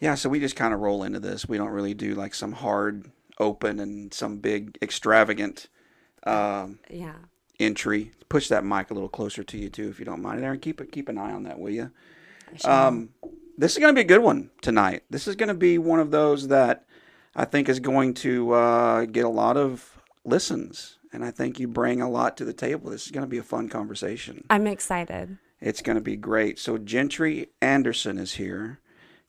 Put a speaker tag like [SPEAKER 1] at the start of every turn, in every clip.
[SPEAKER 1] Yeah, so we just kind of roll into this. We don't really do like some hard open and some big extravagant um,
[SPEAKER 2] Yeah.
[SPEAKER 1] entry. Push that mic a little closer to you too, if you don't mind. Aaron, keep it keep an eye on that, will you?
[SPEAKER 2] Sure.
[SPEAKER 1] Um, this is going to be a good one tonight. This is going to be one of those that I think is going to uh, get a lot of listens, and I think you bring a lot to the table. This is going to be a fun conversation.
[SPEAKER 2] I'm excited.
[SPEAKER 1] It's going to be great. So Gentry Anderson is here,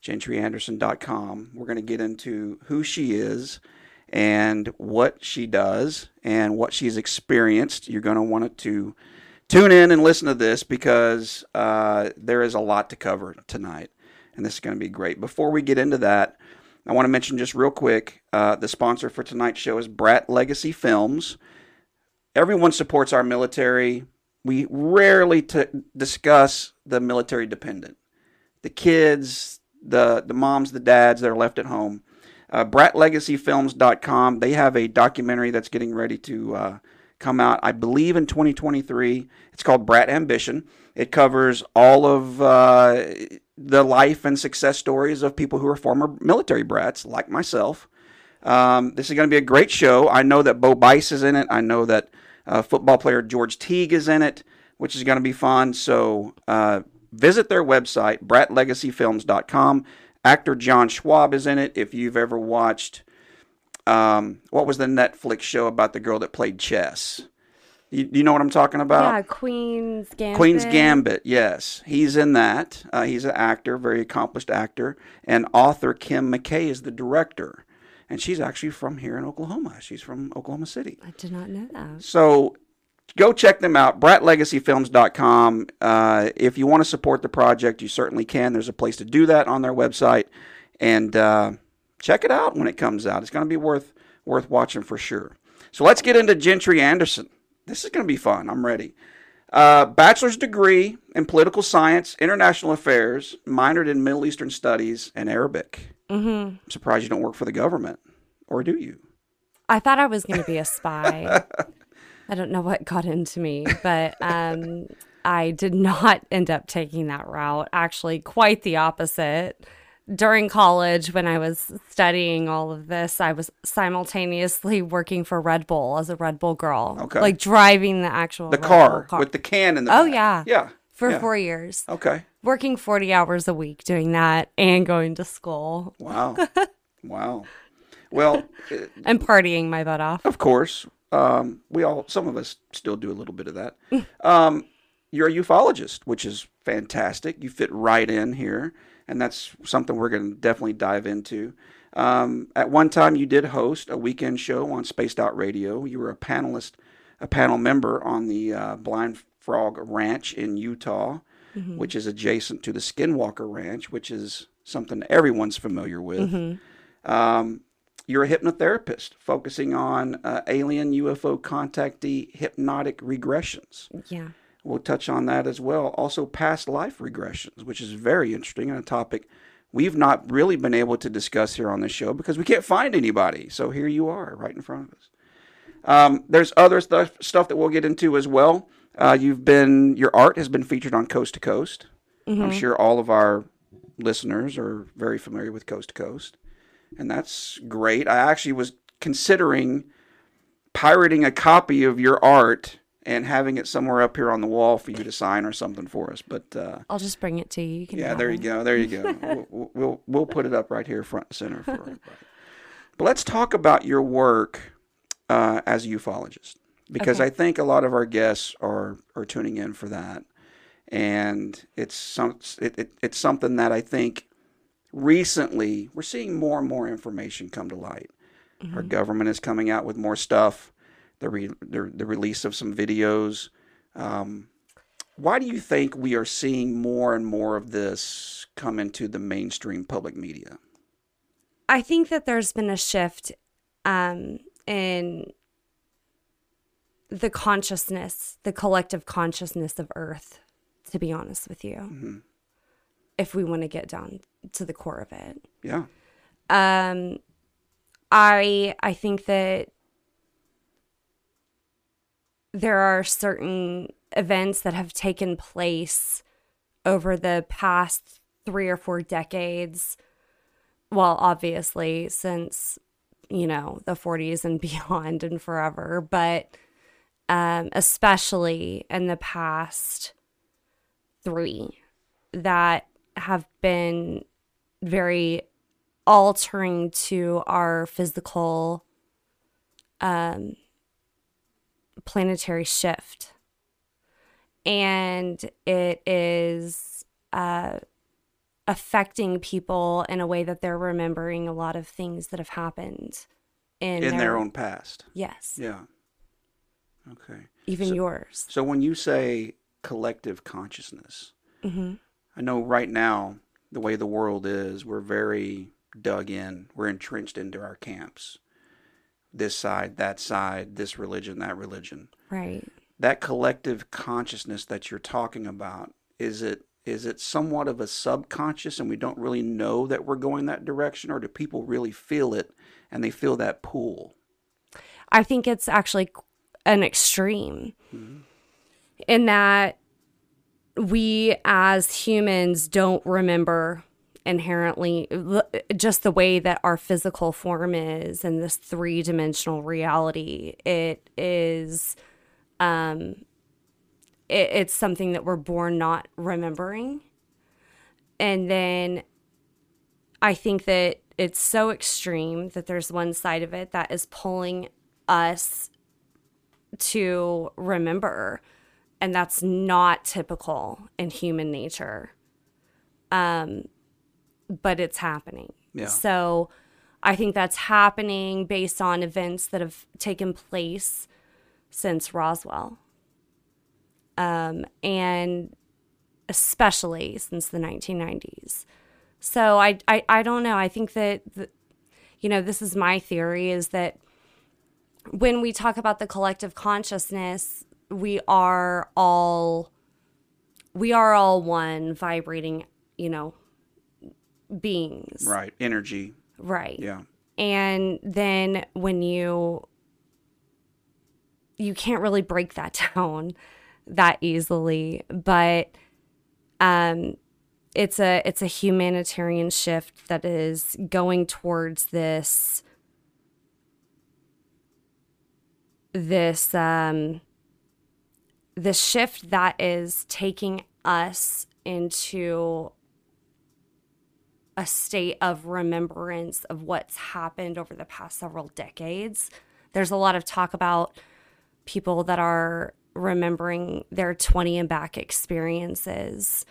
[SPEAKER 1] gentryanderson.com. We're going to get into who she is and what she does and what she's experienced. You're going to want to tune in and listen to this because uh, there is a lot to cover tonight, and this is going to be great. Before we get into that, I want to mention just real quick uh, the sponsor for tonight's show is Brat Legacy Films. Everyone supports our military. We rarely t- discuss the military dependent, the kids, the the moms, the dads that are left at home. Uh, BratLegacyFilms.com. They have a documentary that's getting ready to uh, come out, I believe, in 2023. It's called Brat Ambition. It covers all of uh, the life and success stories of people who are former military brats, like myself. Um, this is going to be a great show. I know that Bo Bice is in it. I know that uh, football player George Teague is in it, which is going to be fun. So uh, visit their website, bratlegacyfilms.com. Actor John Schwab is in it. If you've ever watched, um, what was the Netflix show about the girl that played chess? You, you know what I'm talking about?
[SPEAKER 2] yeah, Queen's Gambit.
[SPEAKER 1] Queen's Gambit, yes. He's in that. Uh, he's an actor, very accomplished actor. And author Kim McKay is the director. And she's actually from here in Oklahoma. She's from Oklahoma City.
[SPEAKER 2] I did not know that.
[SPEAKER 1] So go check them out, bratlegacyfilms.com. Uh, if you want to support the project, you certainly can. There's a place to do that on their website. And uh, check it out when it comes out. It's going to be worth worth watching for sure. So let's get into Gentry Anderson. This is going to be fun. I'm ready. Uh, bachelor's degree in political science, international affairs, minored in Middle Eastern studies and Arabic.
[SPEAKER 2] hmm
[SPEAKER 1] I'm surprised you don't work for the government, or do you?
[SPEAKER 2] I thought I was going to be a spy. I don't know what got into me, but um, I did not end up taking that route. Actually, quite the opposite. During college, when I was studying all of this, I was simultaneously working for Red Bull as a Red Bull girl.
[SPEAKER 1] Okay.
[SPEAKER 2] Like driving the actual
[SPEAKER 1] The car,
[SPEAKER 2] Bull
[SPEAKER 1] with the can in the car.
[SPEAKER 2] Oh,
[SPEAKER 1] back.
[SPEAKER 2] yeah.
[SPEAKER 1] Yeah.
[SPEAKER 2] for
[SPEAKER 1] yeah.
[SPEAKER 2] four years.
[SPEAKER 1] Okay.
[SPEAKER 2] Working 40 hours a week doing that and going to school
[SPEAKER 1] Wow. wow. Well,
[SPEAKER 2] and partying my butt off.
[SPEAKER 1] of course, um, we all, some of us still do a little bit of that. Um, you're a ufologist, which is fantastic. You fit right in here, and that's something we're going to definitely dive into. Um, at one time, you did host a weekend show on Spaced Out Radio. You were a panelist, a panel member on the uh, Blind Frog Ranch in Utah, which is adjacent to the Skinwalker Ranch, which is something everyone's familiar with. Um, you're a hypnotherapist focusing on uh, alien UFO contactee hypnotic regressions.
[SPEAKER 2] Yeah.
[SPEAKER 1] We'll touch on that as well. Also, past life regressions, which is very interesting and a topic we've not really been able to discuss here on this show because we can't find anybody. So here you are, right in front of us. Um, there's other stuff stuff that we'll get into as well. Uh, you've been your art has been featured on Coast to Coast. I'm sure all of our listeners are very familiar with Coast to Coast, and that's great. I actually was considering pirating a copy of your art and having it somewhere up here on the wall for you to sign or something for us. But uh,
[SPEAKER 2] I'll just bring it to you. You can
[SPEAKER 1] yeah, there you go. There you go. we'll, we'll- we'll we'll put it up right here front and center for everybody. But let's talk about your work uh, as a ufologist because
[SPEAKER 2] Okay.
[SPEAKER 1] I think a lot of our guests are are tuning in for that, and it's some it, it, it's something that I think recently we're seeing more and more information come to light. Our government is coming out with more stuff. The re, the, the release of some videos. Um, why do you think we are seeing more and more of this come into the mainstream public media?
[SPEAKER 2] I think that there's been a shift um, in the consciousness, the collective consciousness of Earth, to be honest with you,
[SPEAKER 1] Mm-hmm.
[SPEAKER 2] If we want to get down to the core of it.
[SPEAKER 1] Yeah.
[SPEAKER 2] Um, I I think that there are certain events that have taken place over the past three or four decades well, obviously, since, you know, the 40s and beyond and forever, but um, especially in the past three that have been very altering to our physical um, planetary shift. And it is uh, affecting people in a way that they're remembering a lot of things that have happened in,
[SPEAKER 1] in their own past.
[SPEAKER 2] Yes.
[SPEAKER 1] Yeah. Okay.
[SPEAKER 2] Even
[SPEAKER 1] So-
[SPEAKER 2] yours.
[SPEAKER 1] So when you say collective consciousness,
[SPEAKER 2] hmm
[SPEAKER 1] I know right now the way the world is, we're very dug in. We're entrenched into our camps. This side, that side, this religion, that religion.
[SPEAKER 2] Right.
[SPEAKER 1] That collective consciousness that you're talking about, is it is it somewhat of a subconscious and we don't really know that we're going that direction or do people really feel it and they feel that pull?
[SPEAKER 2] I think it's actually an extreme mm-hmm. in that we as humans don't remember inherently just the way that our physical form is in this three-dimensional reality. It is um it, it's something that we're born not remembering. And then i think that it's so extreme that there's one side of it that is pulling us to remember and that's not typical in human nature. Um but it's happening.
[SPEAKER 1] Yeah.
[SPEAKER 2] so i think that's happening based on events that have taken place since roswell. Um and especially since the 1990s so i i, I don't know. I think that the, you know this is my theory is that when we talk about the collective consciousness, we are all we are all one vibrating, you know, beings.
[SPEAKER 1] Right. Energy.
[SPEAKER 2] Right.
[SPEAKER 1] Yeah.
[SPEAKER 2] And then when you you can't really break that down that easily, but um it's a it's a humanitarian shift that is going towards this this um this shift that is taking us into a state of remembrance of what's happened over the past several decades. There's a lot of talk about people that are remembering their 20 and back experiences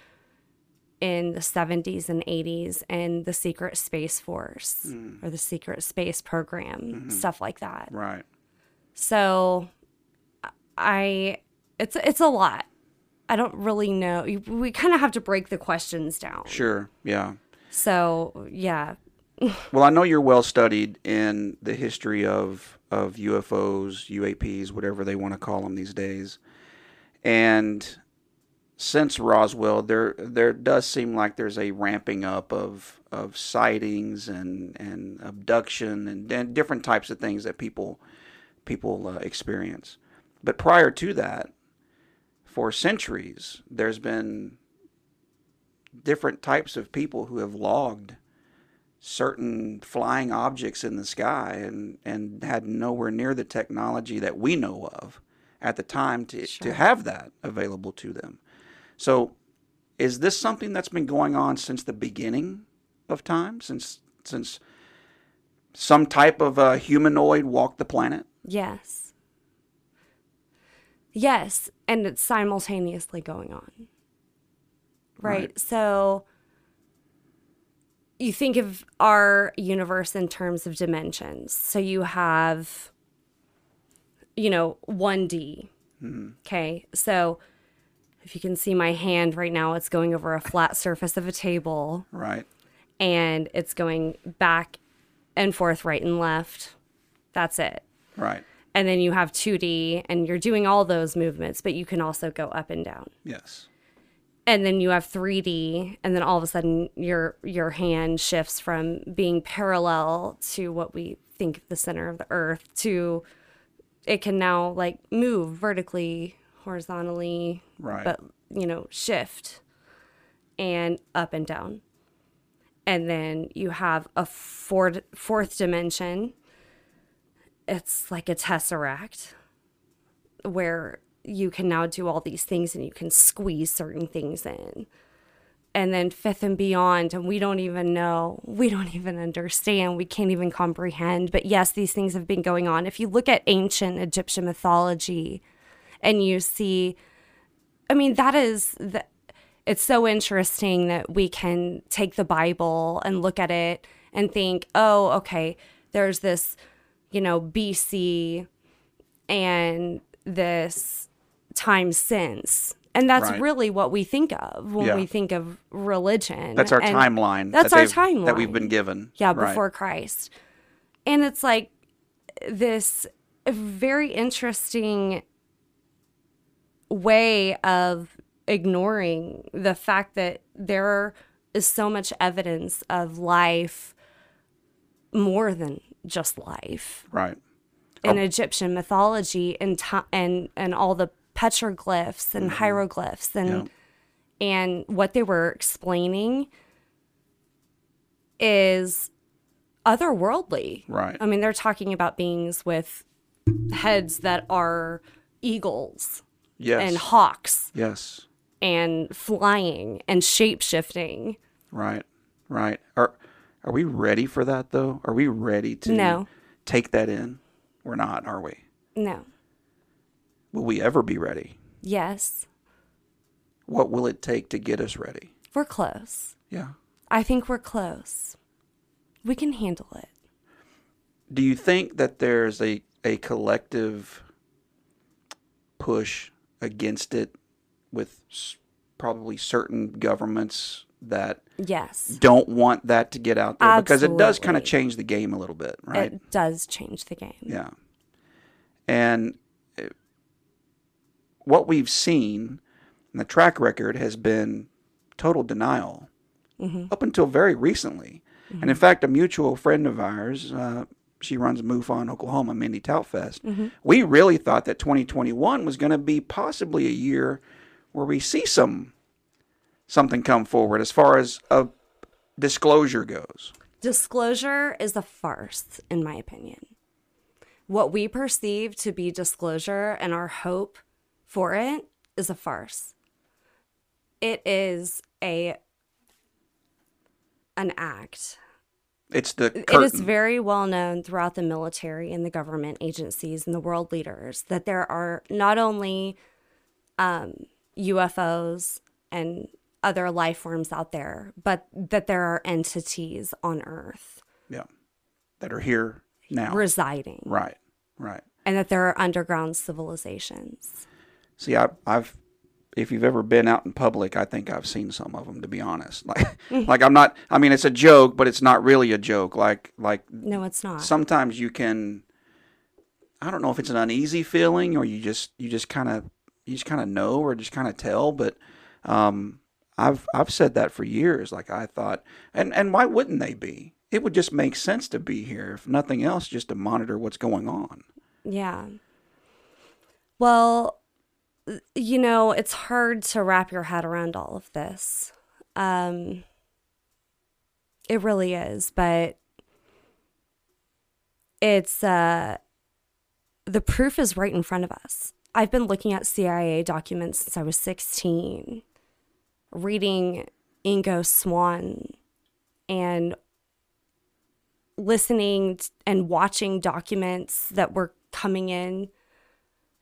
[SPEAKER 2] in the 70s and 80s and the secret space force hmm. or the secret space program, mm-hmm. stuff like that.
[SPEAKER 1] Right.
[SPEAKER 2] So I it's it's a lot. I don't really know. We kind of have to break the questions down.
[SPEAKER 1] Sure. Yeah.
[SPEAKER 2] So, yeah.
[SPEAKER 1] Well, I know you're well studied in the history of of UFOs, UAPs, whatever they want to call them these days. And since Roswell, there there does seem like there's a ramping up of of sightings and and abduction and, and different types of things that people people uh, experience. But prior to that, for centuries, there's been different types of people who have logged certain flying objects in the sky and, and had nowhere near the technology that we know of at the time to, to have that available to them. So, is this something that's been going on since the beginning of time? Since since some type of uh, humanoid walked the planet?
[SPEAKER 2] Yes. Yes, and it's simultaneously going on. Right.
[SPEAKER 1] Right.
[SPEAKER 2] So you think of our universe in terms of dimensions. So you have you know, 1D. Mm-hmm. Okay. So if you can see my hand right now, it's going over a flat surface of a table
[SPEAKER 1] Right.
[SPEAKER 2] and it's going back and forth, right and left. That's it.
[SPEAKER 1] Right.
[SPEAKER 2] And then you have 2D and you're doing all those movements, but you can also go up and down.
[SPEAKER 1] Yes.
[SPEAKER 2] And then you have 3D and then all of a sudden your your hand shifts from being parallel to what we think the center of the earth to it can now like move vertically, horizontally,
[SPEAKER 1] Right.
[SPEAKER 2] but you know, shift and up and down. And then you have a fourth, fourth dimension. It's like a tesseract where you can now do all these things and you can squeeze certain things in. And then fifth and beyond, and we don't even know, we don't even understand, we can't even comprehend. But yes, these things have been going on. If you look at ancient Egyptian mythology and you see, I mean, that is the, it's so interesting that we can take the Bible and look at it and think, oh, okay, there's this, you know, BC and this time since. And that's
[SPEAKER 1] Right.
[SPEAKER 2] really what we think of when
[SPEAKER 1] Yeah.
[SPEAKER 2] we think of religion.
[SPEAKER 1] That's our
[SPEAKER 2] And-
[SPEAKER 1] timeline.
[SPEAKER 2] That's
[SPEAKER 1] that
[SPEAKER 2] our
[SPEAKER 1] they've- that we've been given.
[SPEAKER 2] Yeah,
[SPEAKER 1] Right.
[SPEAKER 2] before Christ. And it's like this very interesting way of ignoring the fact that there is so much evidence of life more than just life
[SPEAKER 1] Right.
[SPEAKER 2] in oh. Egyptian mythology and and and all the petroglyphs and mm-hmm. hieroglyphs and
[SPEAKER 1] Yeah.
[SPEAKER 2] and what they were explaining is otherworldly.
[SPEAKER 1] Right.
[SPEAKER 2] I mean, they're talking about beings with heads that are eagles
[SPEAKER 1] Yes.
[SPEAKER 2] and hawks
[SPEAKER 1] yes.
[SPEAKER 2] and flying and shape shifting.
[SPEAKER 1] Right. Right. Are are we ready for that though? Are we ready to
[SPEAKER 2] No.
[SPEAKER 1] take that in? We're not, are we?
[SPEAKER 2] No.
[SPEAKER 1] Will we ever be ready?
[SPEAKER 2] Yes.
[SPEAKER 1] What will it take to get us ready?
[SPEAKER 2] We're close.
[SPEAKER 1] Yeah.
[SPEAKER 2] I think we're close. We can handle it.
[SPEAKER 1] Do you think that there's a, a collective push against it with s- probably certain governments that
[SPEAKER 2] Yes.
[SPEAKER 1] don't want that to get out there? Because it does kind of change the game a little bit, right?
[SPEAKER 2] It does change the game.
[SPEAKER 1] Yeah. And uh, what we've seen, the track record has been total denial up until very recently. And in fact, a mutual friend of ours, uh, she runs MUFON Oklahoma, Mindy Toutfest. We really thought that 2021 was going to be possibly a year where we see some something come forward as far as a disclosure goes.
[SPEAKER 2] Disclosure is a farce, in my opinion. What we perceive to be disclosure and our hope for it is a farce. It is a an act.
[SPEAKER 1] It's the
[SPEAKER 2] It
[SPEAKER 1] curtain.
[SPEAKER 2] is very well known throughout the military and the government agencies and the world leaders that there are not only um, UFOs and other life forms out there, but that there are entities on Earth
[SPEAKER 1] yeah. That are here now.
[SPEAKER 2] residing
[SPEAKER 1] Right, right.
[SPEAKER 2] and that there are underground civilizations.
[SPEAKER 1] See, I, I've, if you've ever been out in public, I think I've seen some of them. To be honest, like, like I'm not. I mean, it's a joke, but it's not really a joke. Like, like
[SPEAKER 2] No, it's not.
[SPEAKER 1] sometimes you can. I don't know if it's an uneasy feeling or you just you just kind of you just kind of know or just kind of tell, but um, I've I've said that for years. Like I thought, and and why wouldn't they be? It would just make sense to be here, if nothing else, just to monitor what's going on.
[SPEAKER 2] Yeah. Well, you know, it's hard to wrap your head around all of this. Um, it really is, but it's uh, the proof is right in front of us. I've been looking at CIA documents since I was 16, reading Ingo Swann and listening and watching documents that were coming in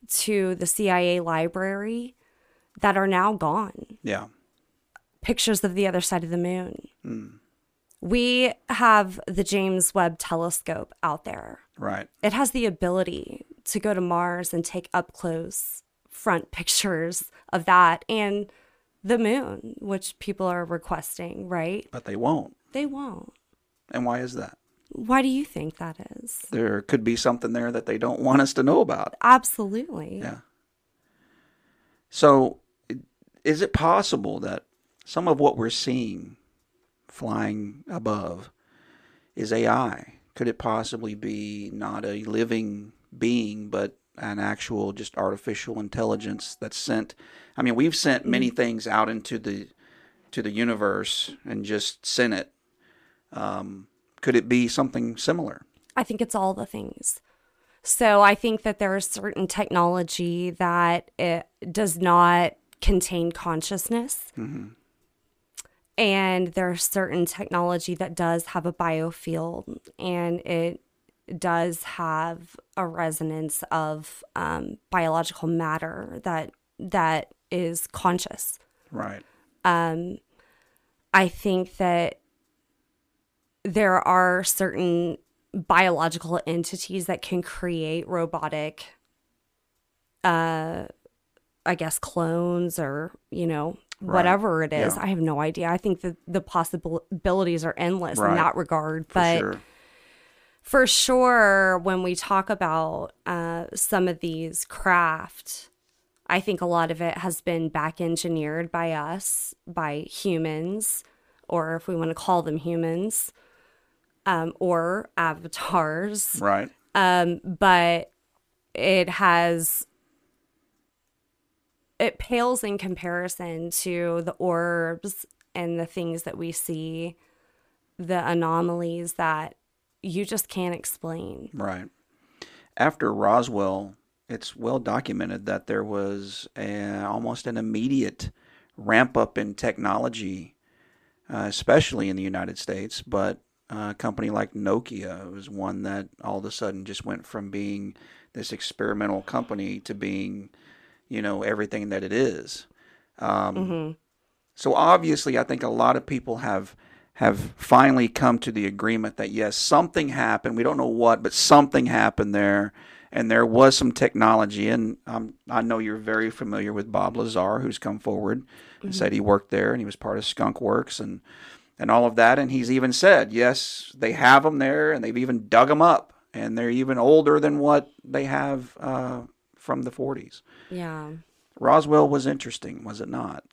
[SPEAKER 2] to the CIA library that are now gone.
[SPEAKER 1] Yeah,
[SPEAKER 2] Pictures of the other side of the moon. Hmm. We have the James Webb telescope out there.
[SPEAKER 1] right.
[SPEAKER 2] It has the ability to go to Mars and take up close front pictures of that and the moon, which people are requesting, right?
[SPEAKER 1] But they won't.
[SPEAKER 2] They won't.
[SPEAKER 1] And why is that?
[SPEAKER 2] Why do you think that is?
[SPEAKER 1] There could be something there that they don't want us to know about.
[SPEAKER 2] Absolutely.
[SPEAKER 1] Yeah. So, is it possible that some of what we're seeing flying above is AI? Could it possibly be not a living being, but an actual just artificial intelligence that's sent? I mean, we've sent many things out into the to the universe and just sent it. Um, could it be something similar?
[SPEAKER 2] I think it's all the things. So I think that there is certain technology that it does not contain consciousness. And there's certain technology that does have a biofield and it does have a resonance of um, biological matter that that is conscious.
[SPEAKER 1] Right.
[SPEAKER 2] Um, I think that there are certain biological entities that can create robotic uh I guess clones or, you know, whatever it is.
[SPEAKER 1] Yeah.
[SPEAKER 2] I have no idea. I think that the possibilities are endless
[SPEAKER 1] Right.
[SPEAKER 2] in that regard.
[SPEAKER 1] For
[SPEAKER 2] but
[SPEAKER 1] sure.
[SPEAKER 2] for sure when we talk about uh, some of these craft i think a lot of it has been back engineered by us by humans or if we want to call them humans um, or avatars
[SPEAKER 1] Right.
[SPEAKER 2] um, but it has it pales in comparison to the orbs and the things that we see the anomalies that you just can't explain
[SPEAKER 1] Right. After Roswell, it's well documented that there was a, almost an immediate ramp up in technology, uh, especially in the United States. But uh, a company like Nokia was one that all of a sudden just went from being this experimental company to being, you know, everything that it is. Um, So obviously, I think a lot of people have have finally come to the agreement that yes, something happened. We don't know what, but something happened there, and there was some technology. And um, I know you're very familiar with Bob Lazar, who's come forward and said he worked there and he was part of Skunk Works and and all of that. And he's even said yes, they have them there, and they've even dug them up, and they're even older than what they have uh, from the 40s.
[SPEAKER 2] yeah
[SPEAKER 1] Roswell was interesting, was it not?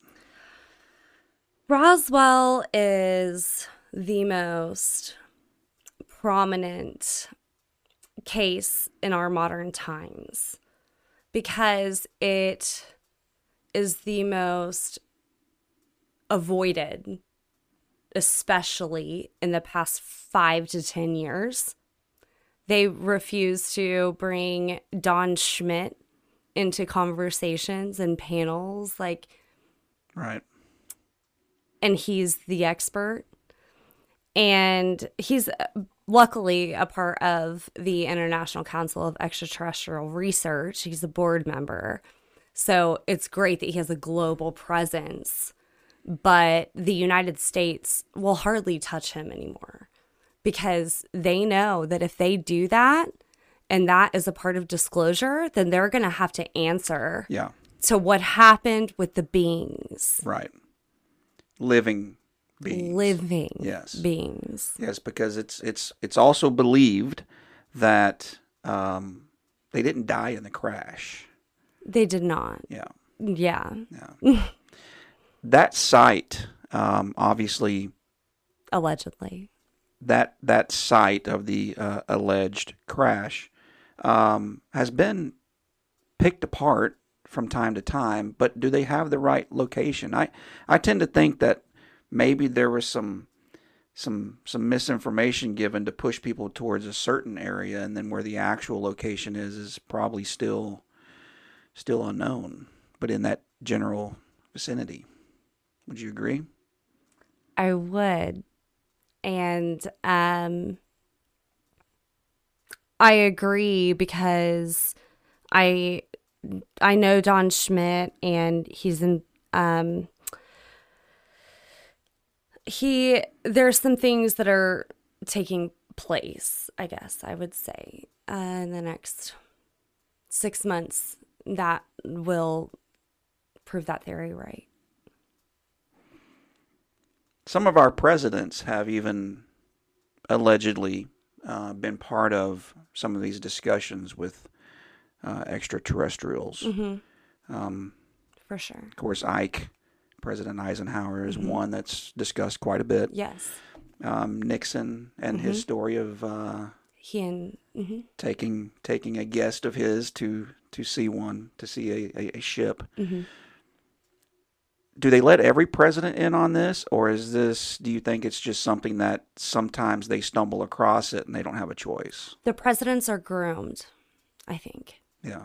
[SPEAKER 2] Roswell is the most prominent case in our modern times because it is the most avoided, especially in the past five to 10 years. They refuse to bring Don Schmitt into conversations and panels. Like,
[SPEAKER 1] Right.
[SPEAKER 2] and he's the expert. And he's luckily a part of the International Council of Extraterrestrial Research. He's a board member. So it's great that he has a global presence. But the United States will hardly touch him anymore because they know that if they do that and that is a part of disclosure, then they're going to have to answer
[SPEAKER 1] Yeah.
[SPEAKER 2] to what happened with the beings,
[SPEAKER 1] Right. Living beings.
[SPEAKER 2] living
[SPEAKER 1] Yes.
[SPEAKER 2] beings.
[SPEAKER 1] Yes, because it's it's it's also believed that um, they didn't die in the crash.
[SPEAKER 2] They did not.
[SPEAKER 1] Yeah.
[SPEAKER 2] Yeah. yeah.
[SPEAKER 1] That site, um, obviously,
[SPEAKER 2] Allegedly.
[SPEAKER 1] that that site of the uh, alleged crash um, has been picked apart from time to time. But do they have the right location? I I tend to think that maybe there was some some some misinformation given to push people towards a certain area, and then where the actual location is is probably still still unknown. But in that general vicinity, would you agree?
[SPEAKER 2] I would. And um I agree because I I know Don Schmitt and he's in um he there's some things that are taking place, I guess I would say, uh, in the next 6 months that will prove that theory right.
[SPEAKER 1] Some of our presidents have even allegedly uh, been part of some of these discussions with uh, extraterrestrials. Um,
[SPEAKER 2] For sure.
[SPEAKER 1] of course, Ike, President Eisenhower, is
[SPEAKER 2] Mm-hmm.
[SPEAKER 1] one that's discussed quite a bit.
[SPEAKER 2] Yes.
[SPEAKER 1] Um, Nixon and
[SPEAKER 2] Mm-hmm.
[SPEAKER 1] his story of uh,
[SPEAKER 2] He and mhm.
[SPEAKER 1] taking taking a guest of his to to see one to see a, a, a ship.
[SPEAKER 2] Mm-hmm.
[SPEAKER 1] do they let every president in on this, or is this? Do you think it's just something that sometimes they stumble across it and they don't have a choice?
[SPEAKER 2] The presidents are groomed, I think.
[SPEAKER 1] Yeah.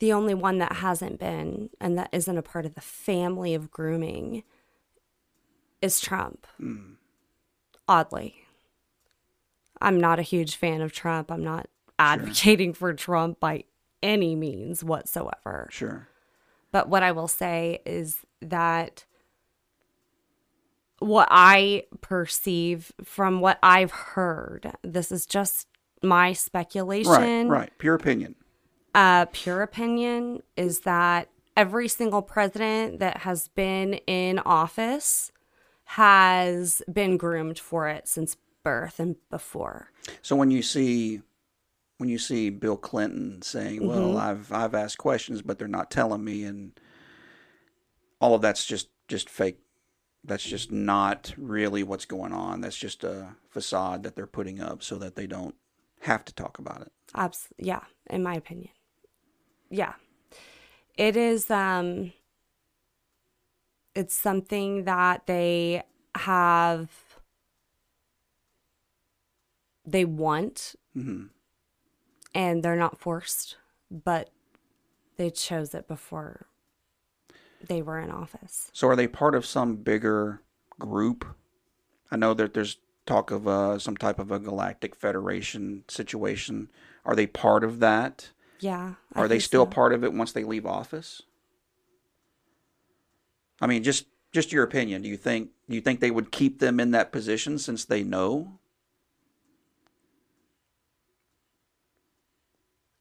[SPEAKER 2] The only one that hasn't been and that isn't a part of the family of grooming is Trump. Hmm. Oddly. I'm not a huge fan of Trump. I'm not advocating for Trump by any means whatsoever.
[SPEAKER 1] Sure.
[SPEAKER 2] But what I will say is that what I perceive from what I've heard, this is just my speculation.
[SPEAKER 1] Right. Right. Pure opinion.
[SPEAKER 2] Uh, pure opinion is that every single president that has been in office has been groomed for it since birth and before.
[SPEAKER 1] So when you see when you see Bill Clinton saying, "Well, I've I've asked questions, but they're not telling me," and all of that's just just fake. That's just not really what's going on. That's just a facade that they're putting up so that they don't have to talk about it.
[SPEAKER 2] Abs- yeah, in my opinion. Yeah. It is um it's something that they have they want
[SPEAKER 1] hmm
[SPEAKER 2] and they're not forced, but they chose it before they were in office.
[SPEAKER 1] So are they part of some bigger group? I know that there's talk of uh, some type of a galactic federation situation. Are they part of that?
[SPEAKER 2] Yeah. I
[SPEAKER 1] Are they still
[SPEAKER 2] so.
[SPEAKER 1] part of it once they leave office? I mean, just just your opinion. Do you think do you think they would keep them in that position since they know?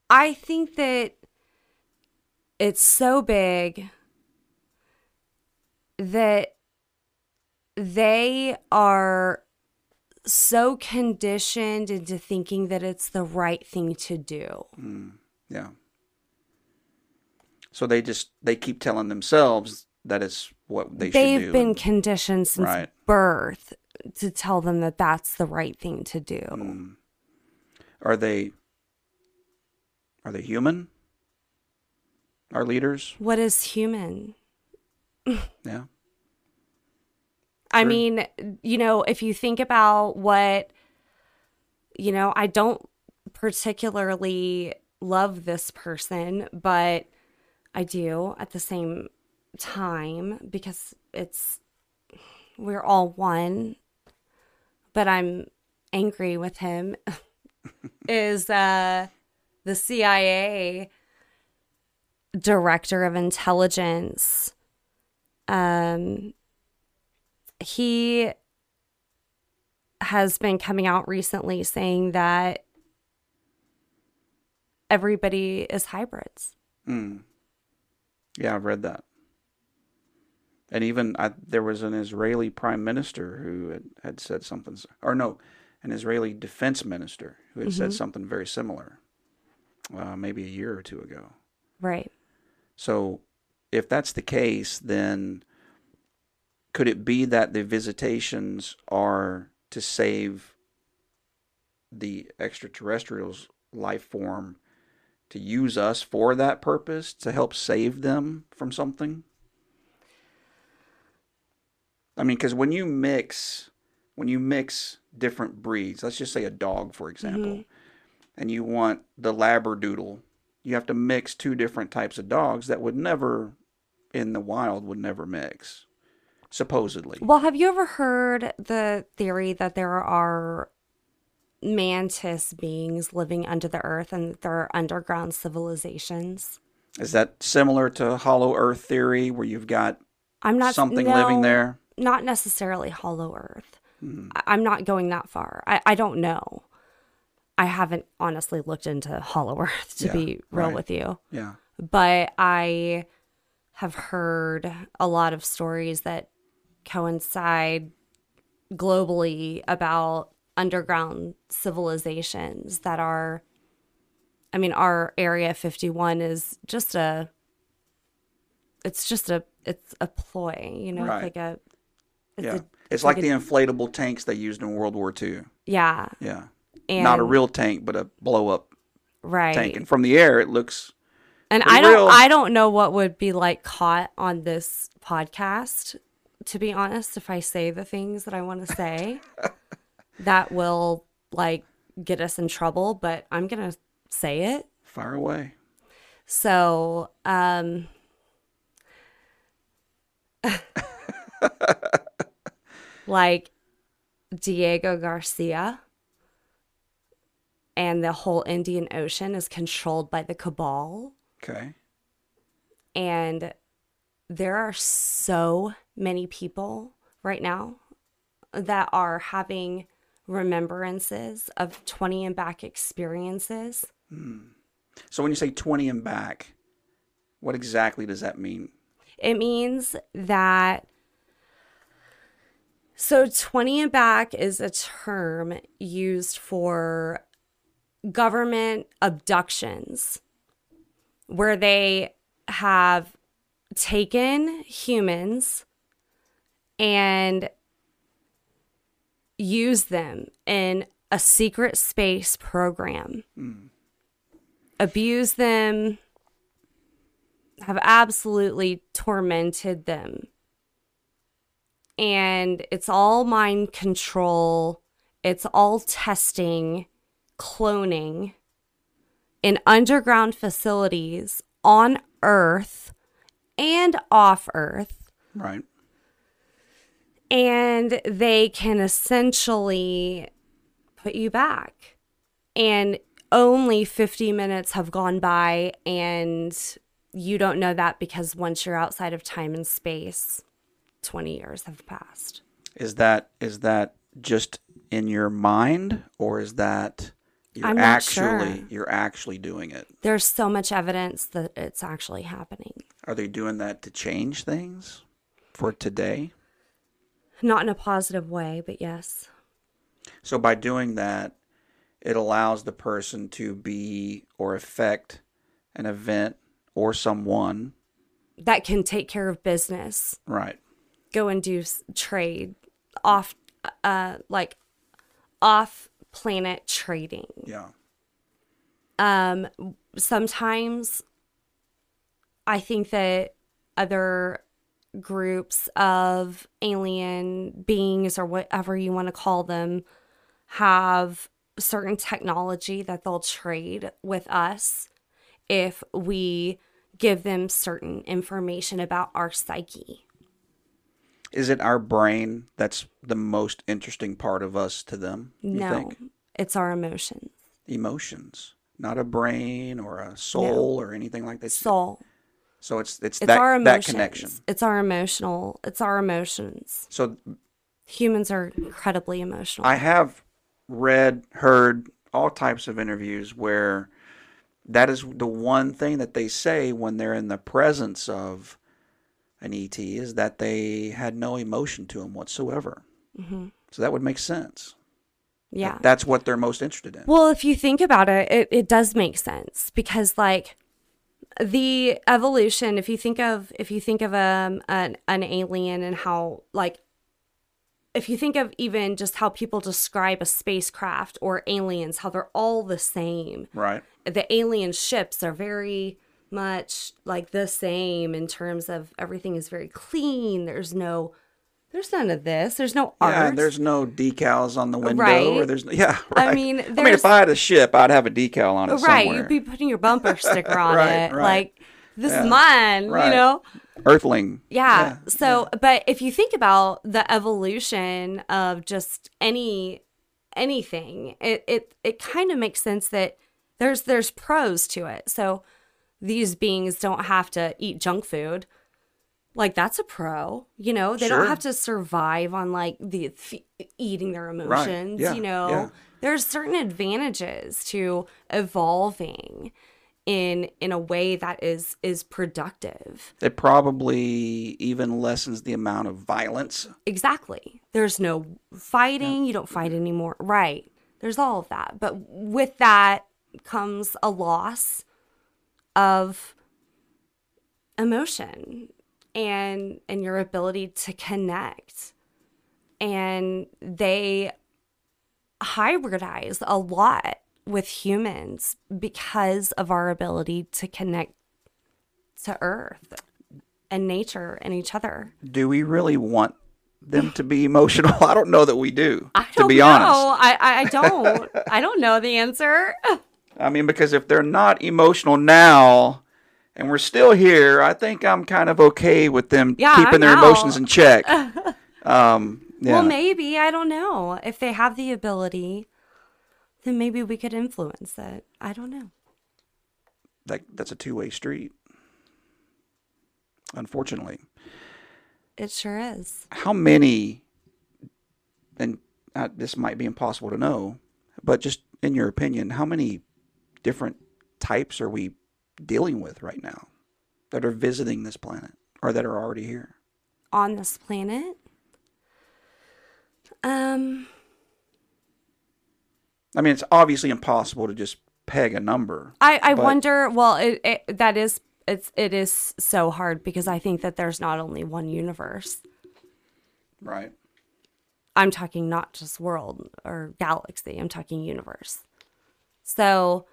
[SPEAKER 2] I think that it's so big that they are so conditioned into thinking that it's the right thing to do. Hmm.
[SPEAKER 1] Yeah. So they just they keep telling themselves that it's what they should
[SPEAKER 2] They've been conditioned since
[SPEAKER 1] Right.
[SPEAKER 2] birth to tell them that that's the right thing to do.
[SPEAKER 1] Mm. are they are they human? Our leaders?
[SPEAKER 2] What is human?
[SPEAKER 1] Yeah.
[SPEAKER 2] I
[SPEAKER 1] Sure.
[SPEAKER 2] mean, you know, if you think about what, you know, I don't particularly love this person, but I do at the same time because it's, we're all one, but I'm angry with him, is uh, the CIA director of intelligence. Um, he has been coming out recently saying that everybody is hybrids.
[SPEAKER 1] Mm. Yeah, I've read that. And even I, there was an Israeli prime minister who had, had said something, or no, an Israeli defense minister who had said something very similar, uh, maybe a year or two ago.
[SPEAKER 2] Right.
[SPEAKER 1] So, if that's the case, then could it be that the visitations are to save the extraterrestrials' life form to use us for that purpose to help save them from something? I mean, because when you mix, when you mix different breeds, let's just say a dog, for example, mm-hmm. and you want the Labradoodle, you have to mix two different types of dogs that would never, in the wild, would never mix, supposedly.
[SPEAKER 2] Well, have you ever heard the theory that there are mantis beings living under the earth and their underground civilizations?
[SPEAKER 1] Is that similar to Hollow Earth theory, where you've got
[SPEAKER 2] I'm not
[SPEAKER 1] something living there?
[SPEAKER 2] Not necessarily hollow earth.
[SPEAKER 1] Hmm.
[SPEAKER 2] I'm not going that far. I, I don't know. I haven't honestly looked into hollow earth to
[SPEAKER 1] Yeah,
[SPEAKER 2] be real
[SPEAKER 1] right.
[SPEAKER 2] with you.
[SPEAKER 1] Yeah.
[SPEAKER 2] but I have heard a lot of stories that coincide globally about underground civilizations that are I mean our area 51 is just a it's just a it's a ploy, you know,
[SPEAKER 1] Right.
[SPEAKER 2] it's like a it's
[SPEAKER 1] yeah.
[SPEAKER 2] a,
[SPEAKER 1] it's like,
[SPEAKER 2] like
[SPEAKER 1] the inflatable tanks they used in World War II.
[SPEAKER 2] yeah,
[SPEAKER 1] Yeah.
[SPEAKER 2] and
[SPEAKER 1] Not a real tank, but a blow up
[SPEAKER 2] right.
[SPEAKER 1] tank. And from the air, it looks
[SPEAKER 2] And I don't
[SPEAKER 1] real.
[SPEAKER 2] I don't know what would be like caught on this podcast, to be honest, if I say the things that I want to say. that will like get us in trouble, but I'm going to say it.
[SPEAKER 1] Fire away.
[SPEAKER 2] So, um like Diego Garcia and the whole Indian Ocean is controlled by the cabal
[SPEAKER 1] Okay.
[SPEAKER 2] and there are so many people right now that are having remembrances of 20 and back experiences. Hmm.
[SPEAKER 1] So when you say 20 and back, what exactly does that mean?
[SPEAKER 2] It means that so 20 and back is a term used for government abductions where they have taken humans and used them in a secret space program. Hmm. Abuse them, have absolutely tormented them. And it's all mind control, it's all testing, cloning in underground facilities on Earth and off Earth.
[SPEAKER 1] Right.
[SPEAKER 2] And they can essentially put you back. And only 50 minutes have gone by, and you don't know that because once you're outside of time and space, 20 years have passed.
[SPEAKER 1] Is that is that just in your mind or is that you're actually
[SPEAKER 2] sure.
[SPEAKER 1] you're actually doing it?
[SPEAKER 2] There's so much evidence that it's actually happening.
[SPEAKER 1] Are they doing that to change things for today?
[SPEAKER 2] Not in a positive way, but yes.
[SPEAKER 1] So by doing that, it allows the person to be or affect an event or someone.
[SPEAKER 2] That can take care of business,
[SPEAKER 1] Right.
[SPEAKER 2] go and do trade off, uh, like off planet trading.
[SPEAKER 1] Yeah.
[SPEAKER 2] um sometimes i think that other groups of alien beings or whatever you want to call them have certain technology that they'll trade with us if we give them certain information about our psyche
[SPEAKER 1] Is it our brain that's the most interesting part of us to them? You
[SPEAKER 2] no
[SPEAKER 1] think?
[SPEAKER 2] it's our emotions
[SPEAKER 1] Emotions. Not a brain or a soul or anything like that.
[SPEAKER 2] soul
[SPEAKER 1] So it's it's,
[SPEAKER 2] it's
[SPEAKER 1] that
[SPEAKER 2] our
[SPEAKER 1] that connection.
[SPEAKER 2] it's our emotional it's our emotions
[SPEAKER 1] So
[SPEAKER 2] humans are incredibly emotional.
[SPEAKER 1] I have read, heard all types of interviews where that is the one thing that they say when they're in the presence of an ET is that they had no emotion to them whatsoever.
[SPEAKER 2] Mm-hmm.
[SPEAKER 1] So that would make sense.
[SPEAKER 2] yeah.
[SPEAKER 1] That's what they're most interested in.
[SPEAKER 2] well, if you think about it, it, it does make sense because like the evolution, if you think of if you think of um an, an alien and how like if you think of even just how people describe a spacecraft or aliens, how they're all the same.
[SPEAKER 1] Right.
[SPEAKER 2] the alien ships are very much like the same in terms of everything is very clean. There's no, there's none of this. There's no art.
[SPEAKER 1] Yeah, there's no decals on the window,
[SPEAKER 2] Right.
[SPEAKER 1] or there's yeah. Right.
[SPEAKER 2] I mean,
[SPEAKER 1] I mean, if I had a ship, I'd have a decal on it
[SPEAKER 2] right.
[SPEAKER 1] somewhere.
[SPEAKER 2] You'd be putting your bumper sticker on
[SPEAKER 1] Right,
[SPEAKER 2] it,
[SPEAKER 1] right.
[SPEAKER 2] like this
[SPEAKER 1] Yeah,
[SPEAKER 2] is mine. You know.
[SPEAKER 1] Earthling.
[SPEAKER 2] Yeah. So, but if you think about the evolution of just any anything, it it it kind of makes sense that there's there's pros to it. So these beings don't have to eat junk food. Like that's a pro, you know. They
[SPEAKER 1] Sure.
[SPEAKER 2] don't have to survive on like the f- eating their emotions.
[SPEAKER 1] Yeah,
[SPEAKER 2] You know,
[SPEAKER 1] yeah.
[SPEAKER 2] there's certain advantages to evolving in in a way that is is productive.
[SPEAKER 1] It probably even lessens the amount of violence.
[SPEAKER 2] Exactly. There's no fighting. You don't fight anymore. Right. There's all of that. But with that comes a loss of emotion and and your ability to connect. And they hybridize a lot with humans because of our ability to connect to Earth and nature and each other.
[SPEAKER 1] Do we really want them to be emotional? I don't know that we do.
[SPEAKER 2] I
[SPEAKER 1] to
[SPEAKER 2] don't
[SPEAKER 1] be
[SPEAKER 2] know.
[SPEAKER 1] honest,
[SPEAKER 2] I I don't. I don't know the answer.
[SPEAKER 1] I mean, because if they're not emotional now, and we're still here, I think I'm kind of okay with them
[SPEAKER 2] Yeah,
[SPEAKER 1] keeping
[SPEAKER 2] I'm
[SPEAKER 1] their
[SPEAKER 2] out.
[SPEAKER 1] emotions in check. um, yeah.
[SPEAKER 2] Well, maybe I don't know if they have the ability. Then maybe we could influence it. I don't know.
[SPEAKER 1] like that's a two way street. Unfortunately,
[SPEAKER 2] It sure is.
[SPEAKER 1] how many? And uh, this might be impossible to know, but just in your opinion, how many different types are we dealing with right now that are visiting this planet or that are already here?
[SPEAKER 2] on this planet. Um,
[SPEAKER 1] I mean, it's obviously impossible to just peg a number.
[SPEAKER 2] I I
[SPEAKER 1] But-
[SPEAKER 2] wonder. Well, it, it that is it's it is so hard because I think that there's not only one universe.
[SPEAKER 1] Right.
[SPEAKER 2] I'm talking not just world or galaxy. I'm talking universe. So,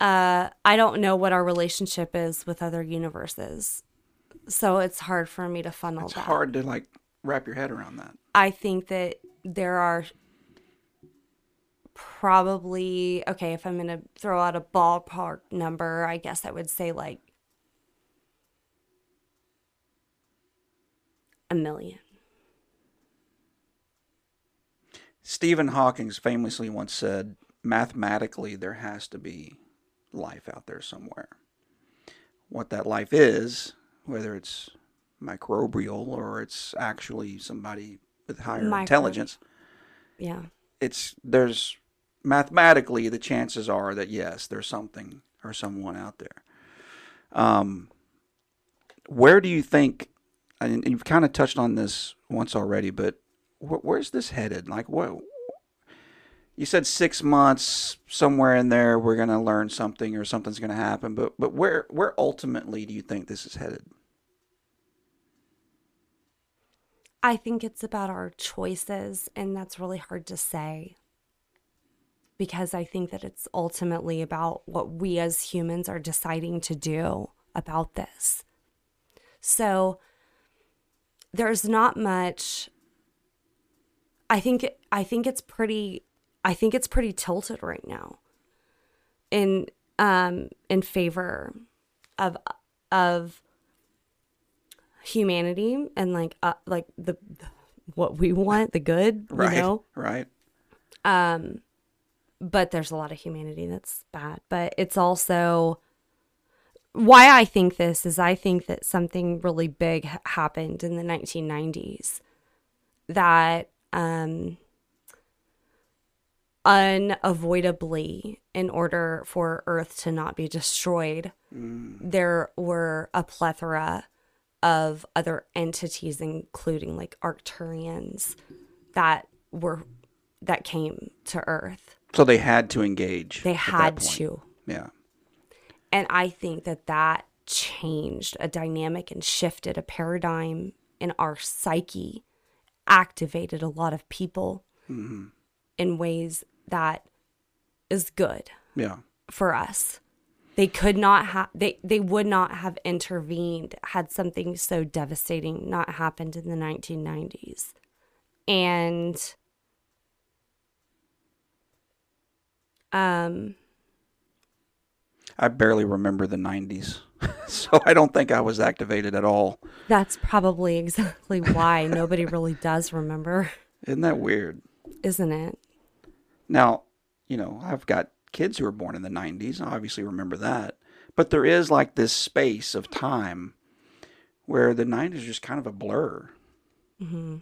[SPEAKER 2] uh, I don't know what our relationship is with other universes. So it's hard for me to funnel
[SPEAKER 1] It's
[SPEAKER 2] that.
[SPEAKER 1] hard to like wrap your head around that.
[SPEAKER 2] I think that there are probably okay. If I'm gonna throw out a ballpark number, I guess I would say like a million.
[SPEAKER 1] Stephen Hawking famously once said, mathematically, there has to be life out there somewhere. What that life is, whether it's microbial or it's actually somebody with higher
[SPEAKER 2] Micro-
[SPEAKER 1] intelligence,
[SPEAKER 2] Yeah.
[SPEAKER 1] it's there's mathematically the chances are that yes, there's something or someone out there. Um, where do you think? And you've kind of touched on this once already, but wh- where's this headed? Like what? You said six months somewhere in there. We're gonna learn something or something's gonna happen. But but where where ultimately do you think this is headed?
[SPEAKER 2] I think it's about our choices, and that's really hard to say because I think that it's ultimately about what we as humans are deciding to do about this. So there's not much I think I think it's pretty I think it's pretty tilted right now in um in favor of of humanity and like uh, like the what we want, the good,
[SPEAKER 1] Right.
[SPEAKER 2] you know.
[SPEAKER 1] Right.
[SPEAKER 2] Um but there's a lot of humanity that's bad, but it's also why I think this is I think that something really big ha- happened in the 1990s that um unavoidably in order for earth to not be destroyed mm. there were a plethora of other entities including like arcturians that were that came to earth.
[SPEAKER 1] So they had to engage.
[SPEAKER 2] they had to.
[SPEAKER 1] Yeah.
[SPEAKER 2] and I think that that changed a dynamic and shifted a paradigm in our psyche, activated a lot of people mm-hmm. In ways that is good
[SPEAKER 1] Yeah.
[SPEAKER 2] for us. They could not have they they would not have intervened had something so devastating not happened in the 1990s. And um
[SPEAKER 1] I barely remember the 90s. so I don't think I was activated at all.
[SPEAKER 2] That's probably exactly why nobody really does remember,
[SPEAKER 1] Isn't that weird?
[SPEAKER 2] isn't it?
[SPEAKER 1] Now, you know, I've got kids who were born in the 90s. I obviously remember that. But there is like this space of time where the 90s is just kind of a blur.
[SPEAKER 2] hmm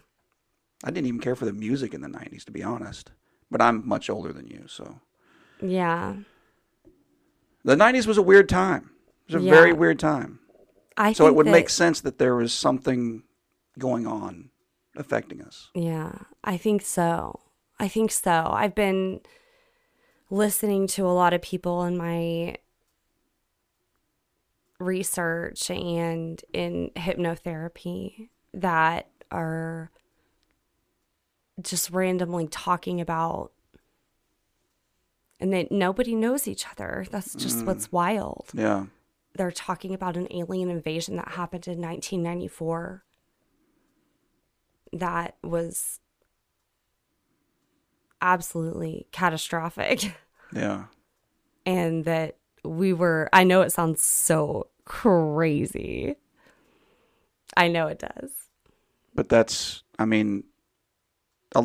[SPEAKER 1] I didn't even care for the music in the 90s, to be honest. But I'm much older than you, so.
[SPEAKER 2] Yeah.
[SPEAKER 1] The 90s was a weird time. It was a
[SPEAKER 2] Yeah.
[SPEAKER 1] very weird time.
[SPEAKER 2] I
[SPEAKER 1] So it would
[SPEAKER 2] that-
[SPEAKER 1] make sense that there was something going on affecting us.
[SPEAKER 2] Yeah, I think so. I think so. I've been listening to a lot of people in my research and in hypnotherapy that are just randomly talking about and that nobody knows each other. That's just mm. what's wild.
[SPEAKER 1] Yeah.
[SPEAKER 2] they're talking about an alien invasion that happened in 1994 that was absolutely catastrophic
[SPEAKER 1] Yeah.
[SPEAKER 2] and that we were I know it sounds so crazy. I know it does.
[SPEAKER 1] But that's, I mean,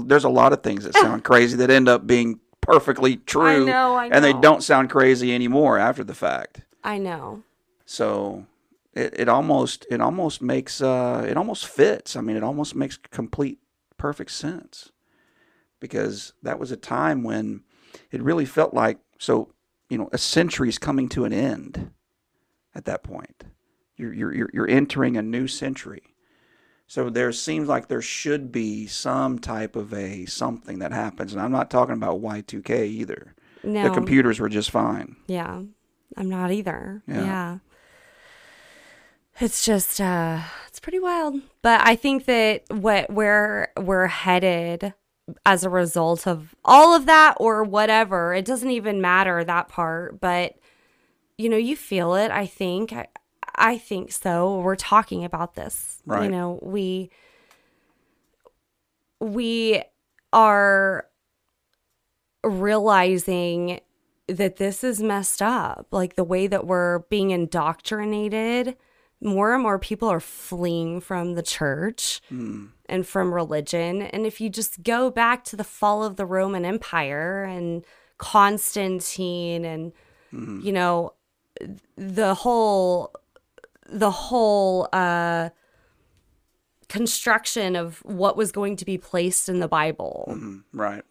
[SPEAKER 1] there's a lot of things that sound crazy that end up being perfectly true.
[SPEAKER 2] I know, I
[SPEAKER 1] And they don't sound crazy anymore after the fact.
[SPEAKER 2] I know.
[SPEAKER 1] So it, it almost it almost makes uh it almost fits. I mean, it almost makes complete perfect sense. Because that was a time when it really felt like so, you know, a century's coming to an end at that point. You're you're you're, you're entering a new century. So there seems like there should be some type of a something that happens. And I'm not talking about Y2K either.
[SPEAKER 2] No.
[SPEAKER 1] The computers were just fine.
[SPEAKER 2] Yeah. I'm not either.
[SPEAKER 1] Yeah.
[SPEAKER 2] Yeah. It's just uh it's pretty wild. But I think that what where we're headed as a result of all of that or whatever, it doesn't even matter that part, but you know, you feel it, I think. I I think so. We're talking about this.
[SPEAKER 1] Right.
[SPEAKER 2] You know, we we are realizing that this is messed up. Like the way that we're being indoctrinated, more and more people are fleeing from the church hmm. And from religion. And if you just go back to the fall of the Roman Empire and Constantine and, you know, the whole the whole uh construction of what was going to be placed in the bible
[SPEAKER 1] Mhm. Right.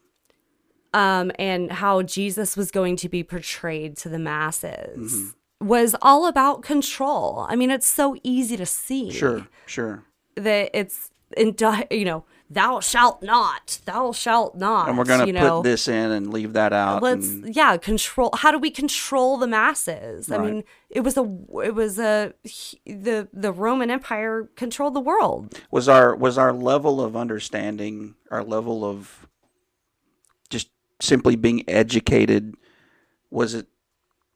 [SPEAKER 2] um, and how Jesus was going to be portrayed to the masses
[SPEAKER 1] Mm-hmm.
[SPEAKER 2] was all about control. I mean, it's so easy to see
[SPEAKER 1] Sure. Sure.
[SPEAKER 2] that it's in, you know, thou shalt not, thou shalt not.
[SPEAKER 1] and we're going to put
[SPEAKER 2] know,
[SPEAKER 1] this in and leave that out.
[SPEAKER 2] Let's
[SPEAKER 1] and-
[SPEAKER 2] yeah control. How do we control the masses? I mean, it was a it was a the the Roman Empire controlled the world.
[SPEAKER 1] was our was our level of understanding, our level of just simply being educated, was it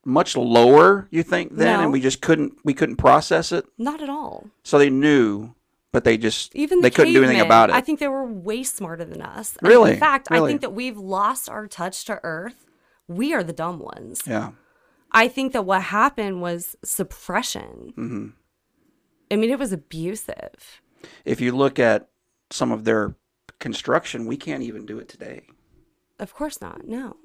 [SPEAKER 1] much lower? You think then,
[SPEAKER 2] No.
[SPEAKER 1] and we just couldn't we couldn't process it.
[SPEAKER 2] Not at all.
[SPEAKER 1] So they knew, but they just
[SPEAKER 2] Even the
[SPEAKER 1] they couldn't do anything about it.
[SPEAKER 2] I think they were way smarter than us. And
[SPEAKER 1] Really?
[SPEAKER 2] in fact, I think that we've lost our touch to Earth. We are the dumb ones.
[SPEAKER 1] yeah,
[SPEAKER 2] I think that what happened was suppression.
[SPEAKER 1] hmm
[SPEAKER 2] I mean, it was abusive.
[SPEAKER 1] if you look at some of their construction, we can't even do it today.
[SPEAKER 2] Of course not. No.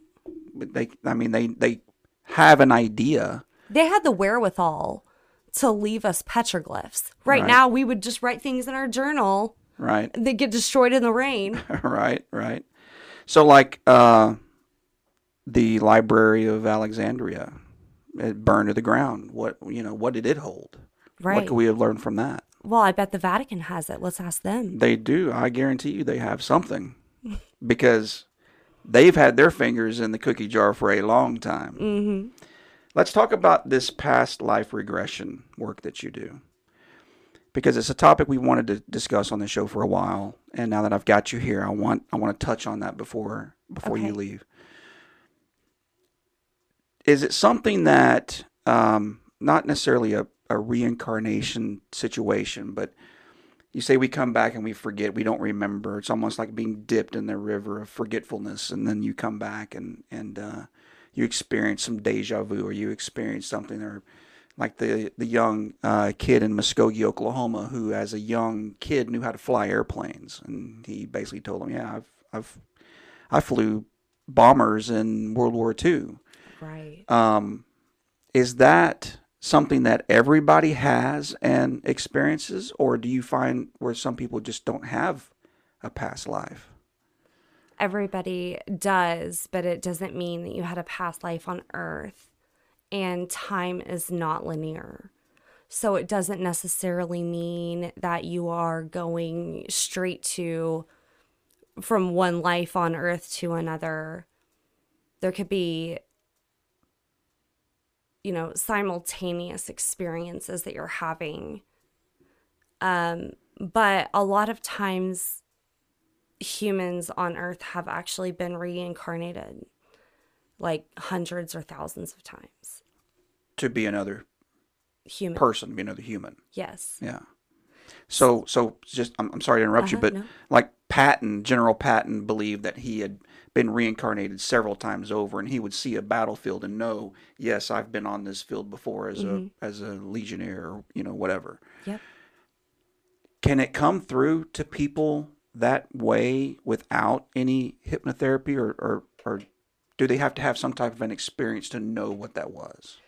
[SPEAKER 1] But they, I mean, they they have an idea.
[SPEAKER 2] They had the wherewithal to leave us petroglyphs. Right,
[SPEAKER 1] Right.
[SPEAKER 2] now, we would just write things in our journal
[SPEAKER 1] Right.
[SPEAKER 2] that get destroyed in the rain.
[SPEAKER 1] right, right. So, like uh, the Library of Alexandria, it burned to the ground. What you know? What did it hold?
[SPEAKER 2] Right.
[SPEAKER 1] What could we have learned from that?
[SPEAKER 2] Well, I bet the Vatican has it. Let's ask them.
[SPEAKER 1] They do. I guarantee you, they have something because they've had their fingers in the cookie jar for a long time.
[SPEAKER 2] hmm
[SPEAKER 1] Let's talk about this past life regression work that you do. Because it's a topic we wanted to discuss on the show for a while, and now that I've got you here, I want I want to touch on that before before you leave. Is it something that um, not necessarily a, a reincarnation situation, but you say we come back and we forget, we don't remember. It's almost like being dipped in the river of forgetfulness, and then you come back and and uh, you experience some deja vu, or you experience something, or like the the young uh, kid in Muskogee, Oklahoma, who as a young kid knew how to fly airplanes, and he basically told them, "Yeah, I've I've I flew bombers in World War II."
[SPEAKER 2] Right.
[SPEAKER 1] Um, is that something that everybody has and experiences, or do you find where some people just don't have a past life?
[SPEAKER 2] Everybody does, but it doesn't mean that you had a past life on Earth and time is not linear. So it doesn't necessarily mean that you are going straight to from one life on Earth to another. There could be, you know, simultaneous experiences that you're having. Um, but a lot of times humans on earth have actually been reincarnated like hundreds or thousands of times.
[SPEAKER 1] To be another
[SPEAKER 2] human.
[SPEAKER 1] person, you know, the human.
[SPEAKER 2] yes.
[SPEAKER 1] Yeah. So, so just, I'm, I'm sorry to interrupt you,
[SPEAKER 2] Uh-huh,
[SPEAKER 1] but
[SPEAKER 2] no.
[SPEAKER 1] like Patton, General Patton believed that he had been reincarnated several times over and he would see a battlefield and know, yes, I've been on this field before as
[SPEAKER 2] Mm-hmm.
[SPEAKER 1] a, as a legionnaire or, you know, whatever.
[SPEAKER 2] Yep.
[SPEAKER 1] Can it come through to people that way without any hypnotherapy or, or, or do they have to have some type of an experience to know what that was?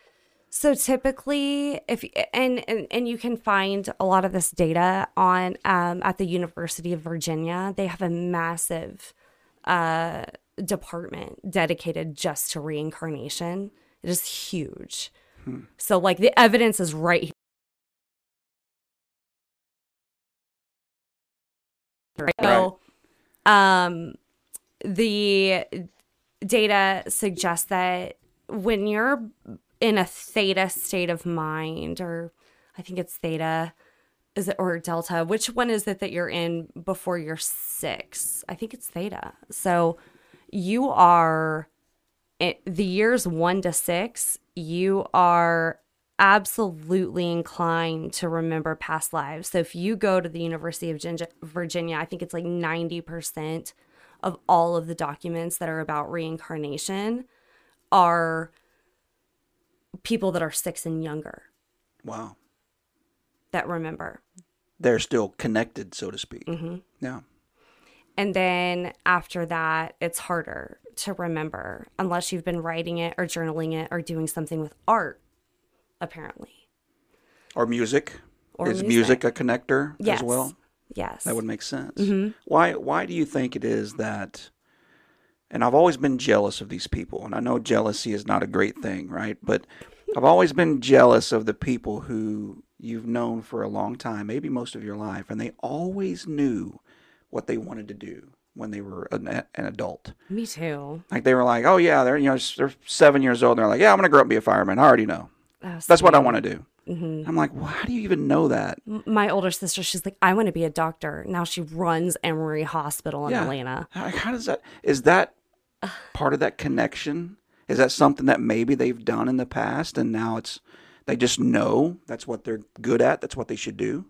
[SPEAKER 2] So typically, if and, and and you can find a lot of this data on um, at the University of Virginia, they have a massive uh, department dedicated just to reincarnation. It is huge. So like the evidence is right here. So, um, the data suggests that when you're in a theta state of mind, or I think it's theta, is it or delta? Which one is it that you're in before you're six? I think it's theta. So you are it, the years one to six, you are absolutely inclined to remember past lives. So if you go to the University of Virginia, I think it's like 90% of all of the documents that are about reincarnation are people that are six and younger
[SPEAKER 1] Wow.
[SPEAKER 2] that remember.
[SPEAKER 1] They're still connected, so to speak.
[SPEAKER 2] Mm-hmm.
[SPEAKER 1] Yeah.
[SPEAKER 2] And then after that, it's harder to remember unless you've been writing it or journaling it or doing something with art, apparently.
[SPEAKER 1] Or music.
[SPEAKER 2] Or
[SPEAKER 1] Is
[SPEAKER 2] music.
[SPEAKER 1] music a connector
[SPEAKER 2] Yes.
[SPEAKER 1] as well?
[SPEAKER 2] Yes.
[SPEAKER 1] That would make sense.
[SPEAKER 2] Mm-hmm.
[SPEAKER 1] Why why do you think it is that and I've always been jealous of these people and I know jealousy is not a great thing, right? But I've always been jealous of the people who you've known for a long time, maybe most of your life, and they always knew what they wanted to do when they were an, an adult.
[SPEAKER 2] Me too.
[SPEAKER 1] Like they were like, "Oh yeah, they're you know they're 7 years old and they're like, "Yeah, I'm going to grow up and be a fireman. I already know. That's what I want to do." Mm-hmm. I'm like, well, "How do you even know that?"
[SPEAKER 2] My older sister, she's like, I want to be a doctor. Now she runs Emory Hospital in Atlanta.
[SPEAKER 1] How, how does that? Is that part of that connection? Is that something that maybe they've done in the past and now it's they just know that's what they're good at. That's what they should do.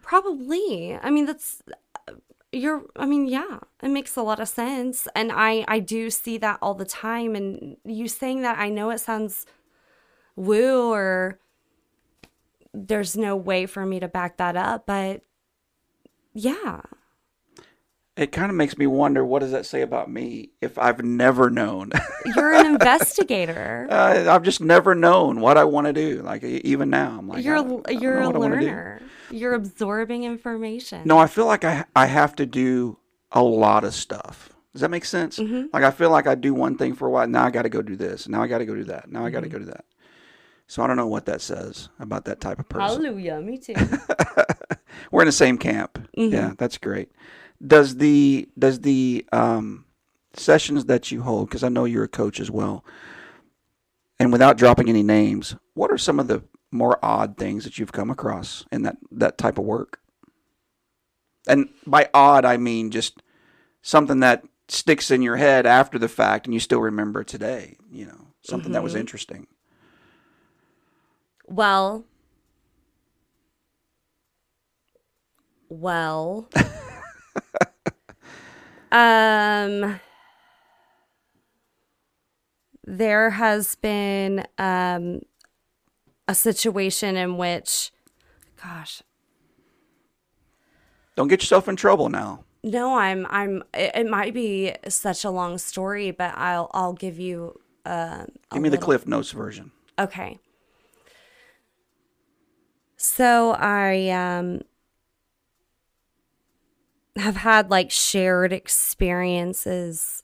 [SPEAKER 2] Probably. I mean, that's uh, you're. I mean, yeah, it makes a lot of sense, and I I do see that all the time. And you saying that, I know it sounds woo or there's no way for me to back that up, but yeah,
[SPEAKER 1] It kind of makes me wonder what does that say about me if I've never known.
[SPEAKER 2] you're an investigator.
[SPEAKER 1] uh, I've just never known what I want to do. Like even now, I'm like
[SPEAKER 2] you're
[SPEAKER 1] I I
[SPEAKER 2] you're a
[SPEAKER 1] what I wanna do.
[SPEAKER 2] learner. You're absorbing information.
[SPEAKER 1] No, I feel like I I have to do a lot of stuff. Does that make sense?
[SPEAKER 2] Mm-hmm.
[SPEAKER 1] Like I feel like I do one thing for a while. Now I got to go do this. Now I got to go do that. Now I got to
[SPEAKER 2] Mm-hmm.
[SPEAKER 1] go do that. So I don't know what that says about that type of person.
[SPEAKER 2] Hallelujah. Me too.
[SPEAKER 1] We're in the same camp.
[SPEAKER 2] Mm-hmm.
[SPEAKER 1] Yeah, that's great. Does the does the um, sessions that you hold? Because I know you're a coach as well. And without dropping any names, what are some of the more odd things that you've come across in that that type of work? And by odd, I mean just something that sticks in your head after the fact, and you still remember today. You know, something that was interesting.
[SPEAKER 2] Well, well, um, there has been um a situation in which, gosh,
[SPEAKER 1] Don't get yourself in trouble now.
[SPEAKER 2] no, I'm, I'm. It, it might be such a long story, but I'll, I'll give you. A
[SPEAKER 1] Give me the Cliff Notes version.
[SPEAKER 2] Okay. So I um have had like shared experiences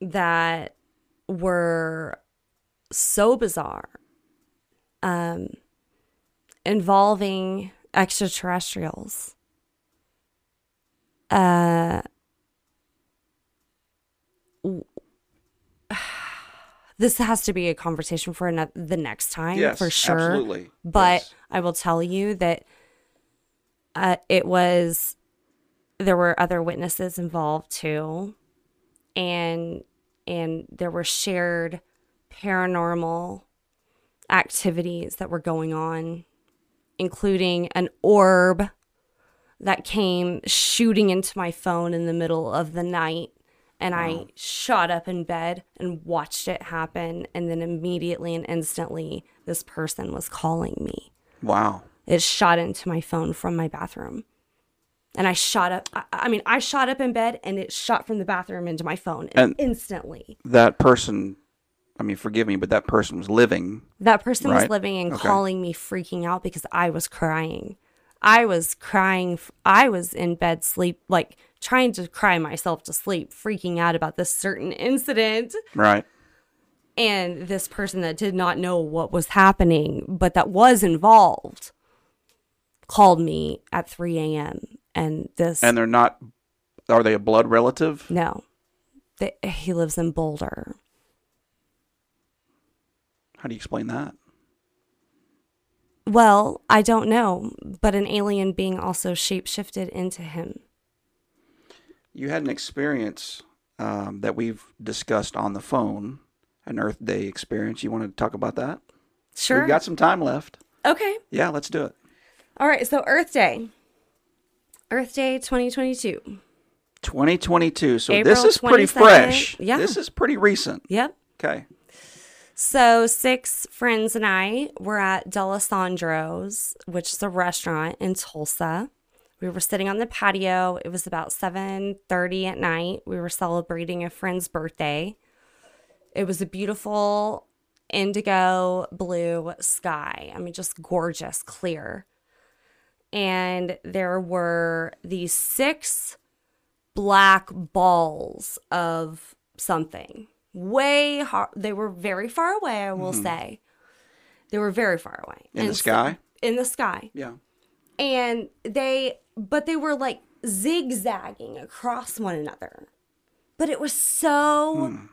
[SPEAKER 2] that were so bizarre um involving extraterrestrials. Uh this has to be a conversation for ano- the next time
[SPEAKER 1] Yes,
[SPEAKER 2] for sure.
[SPEAKER 1] absolutely.
[SPEAKER 2] But
[SPEAKER 1] Yes.
[SPEAKER 2] I will tell you that uh, it was there were other witnesses involved too, and and there were shared paranormal activities that were going on, including an orb that came shooting into my phone in the middle of the night. And I shot up in bed and watched it happen. And then immediately and instantly, this person was calling me.
[SPEAKER 1] Wow.
[SPEAKER 2] It shot into my phone from my bathroom. And I shot up, I, I mean, I shot up in bed and it shot from the bathroom into my phone
[SPEAKER 1] And-
[SPEAKER 2] instantly.
[SPEAKER 1] That person, I mean, forgive me, but that person was living.
[SPEAKER 2] That person was living and
[SPEAKER 1] Okay.
[SPEAKER 2] calling me, freaking out because I was crying. I was crying. I was in bed, sleep, like trying to cry myself to sleep, freaking out about this certain incident.
[SPEAKER 1] Right.
[SPEAKER 2] And this person that did not know what was happening, but that was involved, called me at 3 a.m. And this,
[SPEAKER 1] And they're not, are they a blood relative?
[SPEAKER 2] no, Th- he lives in Boulder.
[SPEAKER 1] How do you explain that?
[SPEAKER 2] Well, I don't know, but an alien being also shapeshifted into him.
[SPEAKER 1] You had an experience um, that we've discussed on the phone, an Earth Day experience. You want to talk about that?
[SPEAKER 2] Sure.
[SPEAKER 1] We've got some time left.
[SPEAKER 2] okay.
[SPEAKER 1] Yeah, let's do it.
[SPEAKER 2] All right. So Earth Day. Earth Day 2022.
[SPEAKER 1] 2022. So
[SPEAKER 2] April
[SPEAKER 1] this is pretty fresh.
[SPEAKER 2] Yeah.
[SPEAKER 1] This is pretty recent.
[SPEAKER 2] Yep.
[SPEAKER 1] Okay.
[SPEAKER 2] So six friends and I were at Dalesandro's, which is a restaurant in Tulsa. We were sitting on the patio. It was about 7:30 at night. We were celebrating a friend's birthday. It was a beautiful indigo blue sky. I mean just gorgeous, clear. And there were these six black balls of something way hard. They were very far away, I will say. They were very far away.
[SPEAKER 1] Mm-hmm. In the
[SPEAKER 2] And so-
[SPEAKER 1] sky?
[SPEAKER 2] in the sky.
[SPEAKER 1] Yeah.
[SPEAKER 2] And they, but they were like zigzagging across one another. But it was so
[SPEAKER 1] Hmm.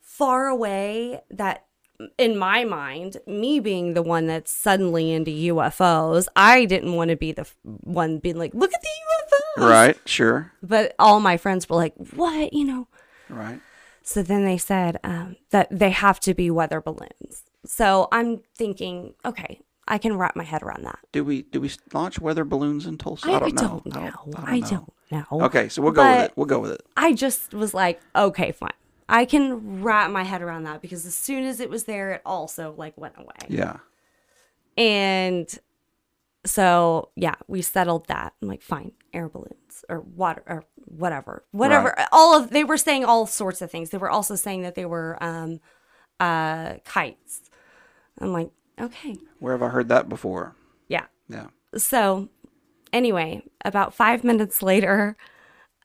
[SPEAKER 2] far away that in my mind, me being the one that's suddenly into UFOs, I didn't want to be the one being like, look at the UFOs.
[SPEAKER 1] Right. Sure.
[SPEAKER 2] But all my friends were like, what? You know?
[SPEAKER 1] Right.
[SPEAKER 2] So then they said um, that they have to be weather balloons. So I'm thinking, okay, I can wrap my head around that.
[SPEAKER 1] Do we do we launch weather balloons in Tulsa?
[SPEAKER 2] I,
[SPEAKER 1] I don't know.
[SPEAKER 2] don't
[SPEAKER 1] I
[SPEAKER 2] know.
[SPEAKER 1] don't-
[SPEAKER 2] I
[SPEAKER 1] know.
[SPEAKER 2] don't know.
[SPEAKER 1] Okay, so we'll go with it. We'll go with it.
[SPEAKER 2] I just was like, okay, fine. I can wrap my head around that because as soon as it was there, it also like went away.
[SPEAKER 1] Yeah.
[SPEAKER 2] And so yeah, we settled that. I'm like, fine, air balloons or water or whatever, whatever. All of they were saying all sorts of things. They were also saying that they were um, uh, kites. I'm like, okay,
[SPEAKER 1] Where have I heard that before?
[SPEAKER 2] yeah.
[SPEAKER 1] Yeah.
[SPEAKER 2] So anyway, about five minutes later,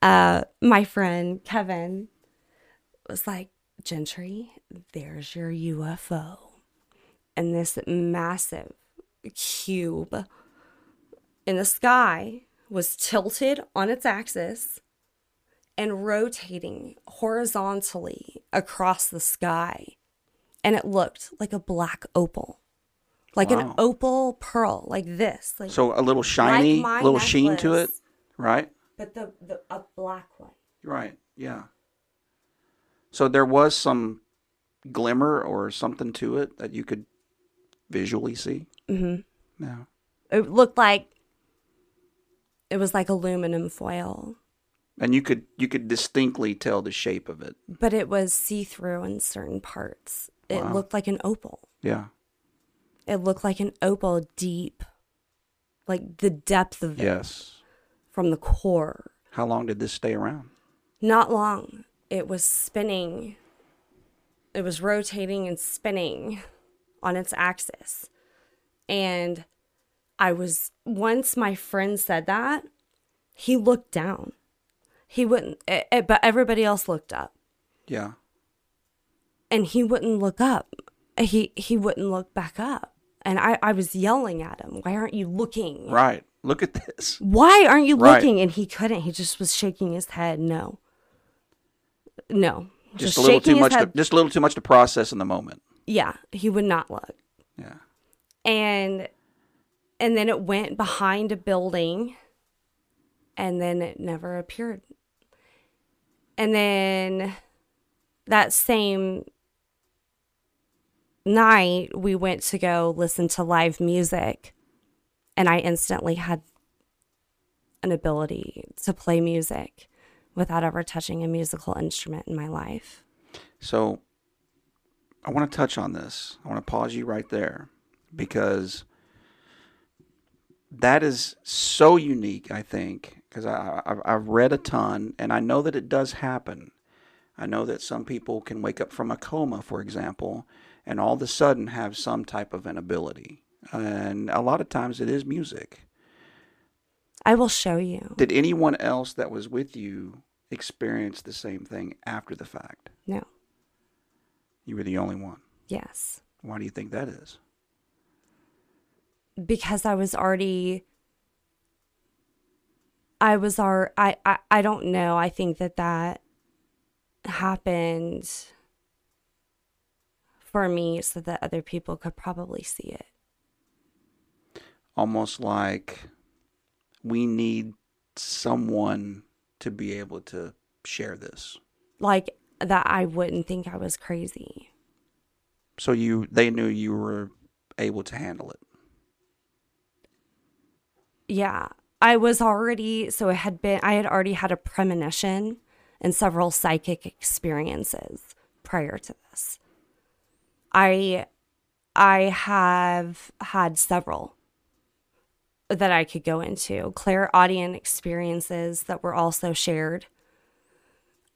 [SPEAKER 2] uh, my friend Kevin was like, Gentry, there's your UFO. And this massive cube in the sky was tilted on its axis and rotating horizontally across the sky. And it looked like a black opal, like an opal pearl, like this. Like
[SPEAKER 1] So a little shiny,
[SPEAKER 2] my
[SPEAKER 1] little sheen to it, right?
[SPEAKER 2] but the, the a black one.
[SPEAKER 1] Right. Yeah. So there was some glimmer or something to it that you could visually see.
[SPEAKER 2] Mm-hmm.
[SPEAKER 1] Yeah.
[SPEAKER 2] It looked like it was like aluminum foil,
[SPEAKER 1] And you could you could distinctly tell the shape of it.
[SPEAKER 2] but it was see through in certain parts. It
[SPEAKER 1] Wow.
[SPEAKER 2] looked like an opal.
[SPEAKER 1] Yeah.
[SPEAKER 2] It looked like an opal deep, like the depth of it
[SPEAKER 1] Yes.
[SPEAKER 2] from the core.
[SPEAKER 1] How long did this stay around?
[SPEAKER 2] Not long. It was spinning. It was rotating and spinning on its axis. And I was, once my friend said that, he looked down. He wouldn't, eh, eh, but everybody else looked up.
[SPEAKER 1] Yeah.
[SPEAKER 2] And he wouldn't look up. He, he wouldn't look back up. And I, I was yelling at him, Why aren't you looking?
[SPEAKER 1] Right. Look at this.
[SPEAKER 2] Why aren't you
[SPEAKER 1] Right.
[SPEAKER 2] looking? And he couldn't. He just was shaking his head. No. No.
[SPEAKER 1] Just, a little too much. To, just a little too much to process in the moment.
[SPEAKER 2] Yeah, he would not look.
[SPEAKER 1] Yeah.
[SPEAKER 2] And and then it went behind a building and then it never appeared. And then that same night we went to go listen to live music and I instantly had an ability to play music without ever touching a musical instrument in my life.
[SPEAKER 1] So I want to touch on this. I want to pause you right there because that is so unique, I think, because I, I've read a ton and I know that it does happen. I know that some people can wake up from a coma, for example, and all of a sudden have some type of an ability. And a lot of times it is music.
[SPEAKER 2] I will show you.
[SPEAKER 1] Did anyone else that was with you experience the same thing after the fact?
[SPEAKER 2] No.
[SPEAKER 1] You were the only one.
[SPEAKER 2] Yes.
[SPEAKER 1] Why do you think that is?
[SPEAKER 2] Because I was already I was our I, I I don't know. I think that that happened for me so that other people could probably see it.
[SPEAKER 1] Almost like we need someone to be able to share this.
[SPEAKER 2] Like that I wouldn't think I was crazy.
[SPEAKER 1] So you they knew you were able to handle it.
[SPEAKER 2] Yeah. I was already so it had been I had already had a premonition and several psychic experiences prior to this. I I have had several that I could go into. Clairaudient experiences that were also shared.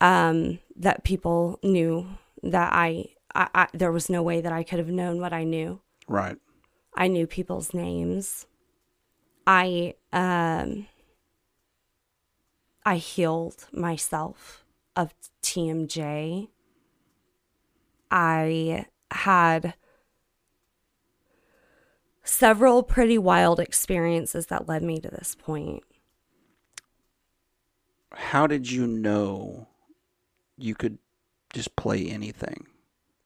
[SPEAKER 2] Um, that people knew that I, I, I there was no way that I could have known what I knew.
[SPEAKER 1] Right.
[SPEAKER 2] I knew people's names. I um I healed myself of TMJ. I had several pretty wild experiences that led me to this point.
[SPEAKER 1] How did you know you could just play anything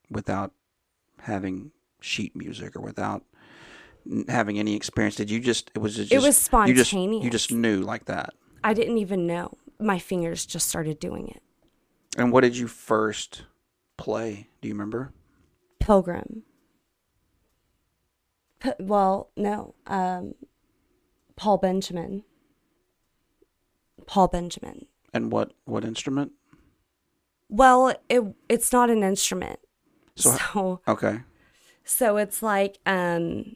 [SPEAKER 1] without having sheet music or without having any experience? Did you just it was just
[SPEAKER 2] It was
[SPEAKER 1] You just, you just knew like that.
[SPEAKER 2] I didn't even know. My fingers just started doing it.
[SPEAKER 1] And what did you first play? Do you remember?
[SPEAKER 2] Pilgrim. P- well, no. Um, Paul Benjamin. Paul Benjamin.
[SPEAKER 1] And what what instrument?
[SPEAKER 2] Well, it it's not an instrument.
[SPEAKER 1] So-
[SPEAKER 2] So
[SPEAKER 1] Okay.
[SPEAKER 2] so it's like um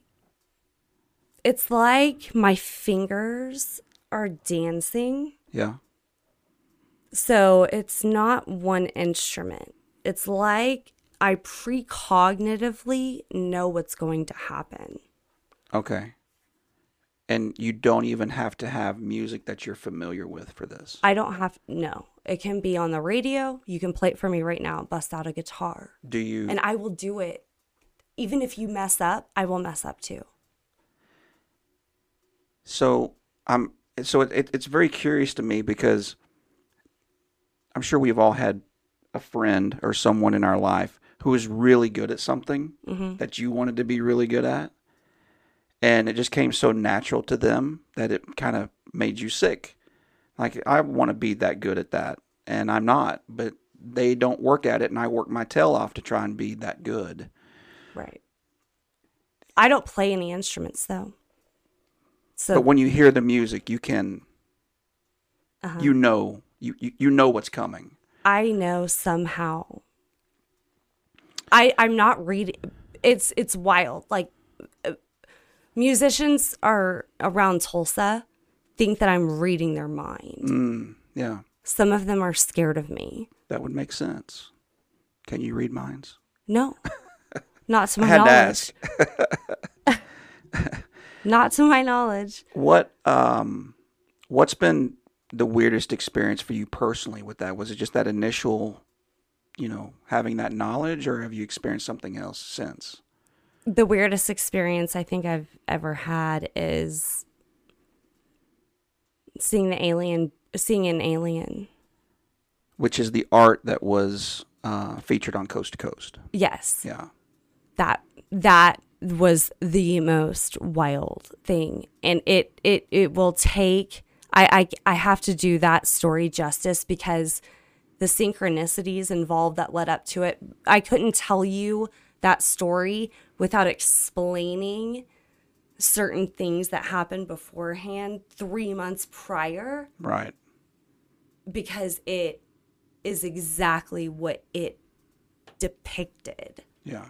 [SPEAKER 2] it's like my fingers are dancing.
[SPEAKER 1] Yeah.
[SPEAKER 2] So it's not one instrument. It's like I precognitively know what's going to happen.
[SPEAKER 1] Okay. And you don't even have to have music that you're familiar with for this.
[SPEAKER 2] I don't have no. It can be on the radio. You can play it for me right now. Bust out a guitar,
[SPEAKER 1] Do you
[SPEAKER 2] and I will do it. Even if you mess up, I will mess up too.
[SPEAKER 1] So I'm so it, it, it's very curious to me because I'm sure we've all had a friend or someone in our life who is really good at something that you wanted to be really good at, and it just came so natural to them that it kind of made you sick. Like I want to be that good at that, and I'm not, but they don't work at it, and I work my tail off to try and be that good.
[SPEAKER 2] Right. I don't play any instruments though. So
[SPEAKER 1] But when you hear the music, you can,
[SPEAKER 2] Uh-huh.
[SPEAKER 1] you know, you, you you know what's coming.
[SPEAKER 2] I know somehow. I I'm not reading. It's it's wild. Like uh, musicians are around Tulsa think that I'm reading their mind.
[SPEAKER 1] Mm, yeah,
[SPEAKER 2] Some of them are scared of me.
[SPEAKER 1] that would make sense. Can you read minds?
[SPEAKER 2] No, not to
[SPEAKER 1] I
[SPEAKER 2] my
[SPEAKER 1] had to
[SPEAKER 2] knowledge.
[SPEAKER 1] ask.
[SPEAKER 2] Not to my knowledge.
[SPEAKER 1] What um, what's been the weirdest experience for you personally with that? Was it just that initial, you know, having that knowledge, or have you experienced something else since?
[SPEAKER 2] The weirdest experience I think I've ever had is seeing the alien, seeing an alien.
[SPEAKER 1] Which is the art that was uh, featured on Coast to Coast.
[SPEAKER 2] Yes.
[SPEAKER 1] Yeah.
[SPEAKER 2] that that was the most wild thing and it it it will take I, I i have to do that story justice because the synchronicities involved that led up to it i couldn't tell you that story without explaining certain things that happened beforehand three months prior
[SPEAKER 1] Right.
[SPEAKER 2] because it is exactly what it depicted.
[SPEAKER 1] Yeah.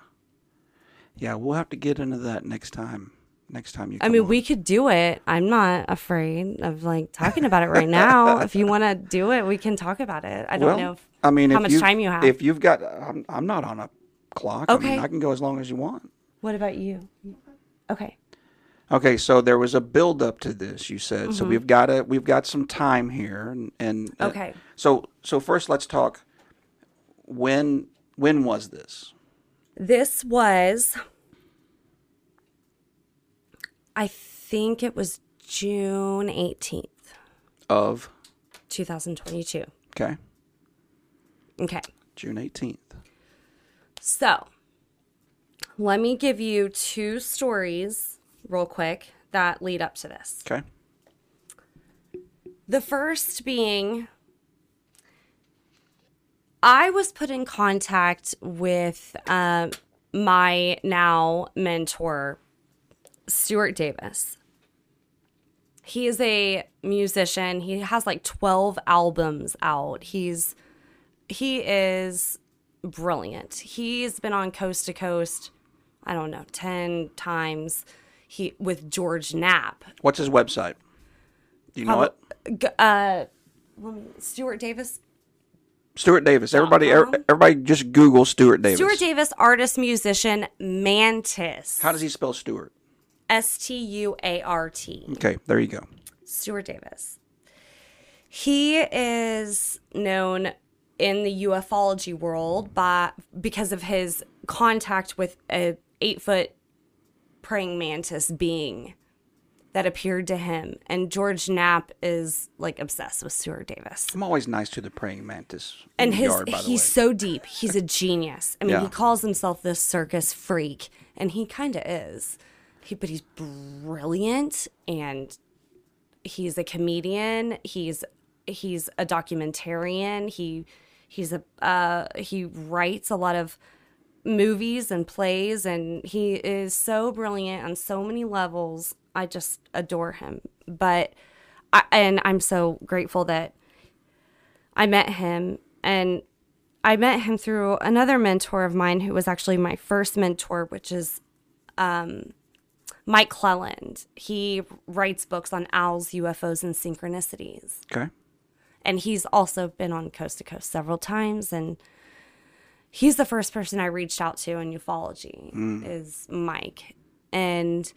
[SPEAKER 1] Yeah, we'll have to get into that next time. Next time you
[SPEAKER 2] I mean,
[SPEAKER 1] on.
[SPEAKER 2] we could do it. I'm not afraid of like talking about it right now. if you want to do it, we can talk about it. I don't
[SPEAKER 1] well,
[SPEAKER 2] know. If,
[SPEAKER 1] I mean,
[SPEAKER 2] how
[SPEAKER 1] if
[SPEAKER 2] much time you have.
[SPEAKER 1] If you've got, I'm, I'm not on a clock. I
[SPEAKER 2] Okay.
[SPEAKER 1] mean, I can go as long as you want.
[SPEAKER 2] what about you? Okay.
[SPEAKER 1] Okay, so there was a build up to this. You said so. We've got a we've got some time here, and, and uh,
[SPEAKER 2] Mm-hmm. Okay.
[SPEAKER 1] So so first, let's talk. When when was this?
[SPEAKER 2] This was, I think it was June 18th,
[SPEAKER 1] Of
[SPEAKER 2] 2022.
[SPEAKER 1] okay,
[SPEAKER 2] Okay.
[SPEAKER 1] June eighteenth.
[SPEAKER 2] So, let me give you two stories real quick that lead up to this.
[SPEAKER 1] Okay.
[SPEAKER 2] The first being I was put in contact with um, my now mentor, Stuart Davis. He is a musician. He has like 12 albums out. He's he is brilliant. He's been on Coast to Coast, I don't know, 10 times. He with George Knapp.
[SPEAKER 1] What's his website? Do you know it?
[SPEAKER 2] Uh let Stuart Davis
[SPEAKER 1] Stuart Davis. Everybody, er, everybody, just Google Stuart Davis.
[SPEAKER 2] Stuart Davis, artist, musician, Mantis.
[SPEAKER 1] How does he spell Stuart?
[SPEAKER 2] S T U A R T.
[SPEAKER 1] Okay, there you go.
[SPEAKER 2] Stuart Davis. He is known in the ufology world by because of his contact with a eight foot praying mantis being that appeared to him. And George Knapp is like obsessed with Stuart Davis.
[SPEAKER 1] I'm always nice to the praying mantis.
[SPEAKER 2] and
[SPEAKER 1] the
[SPEAKER 2] his
[SPEAKER 1] yard, by the way.
[SPEAKER 2] he's so deep. He's a genius. I mean,
[SPEAKER 1] Yeah.
[SPEAKER 2] he calls himself this circus freak, and he kind of is. He, but he's brilliant, and he's a comedian. He's he's a documentarian. He he's a uh, he writes a lot of movies and plays, and he is so brilliant on so many levels. I just adore him. But I, and I'm so grateful that I met him and I met him through another mentor of mine who was actually my first mentor, which is um, Mike Clelland. He writes books on owls, UFOs, and synchronicities.
[SPEAKER 1] okay.
[SPEAKER 2] And he's also been on Coast to Coast several times. And he's the first person I reached out to in ufology is Mike. And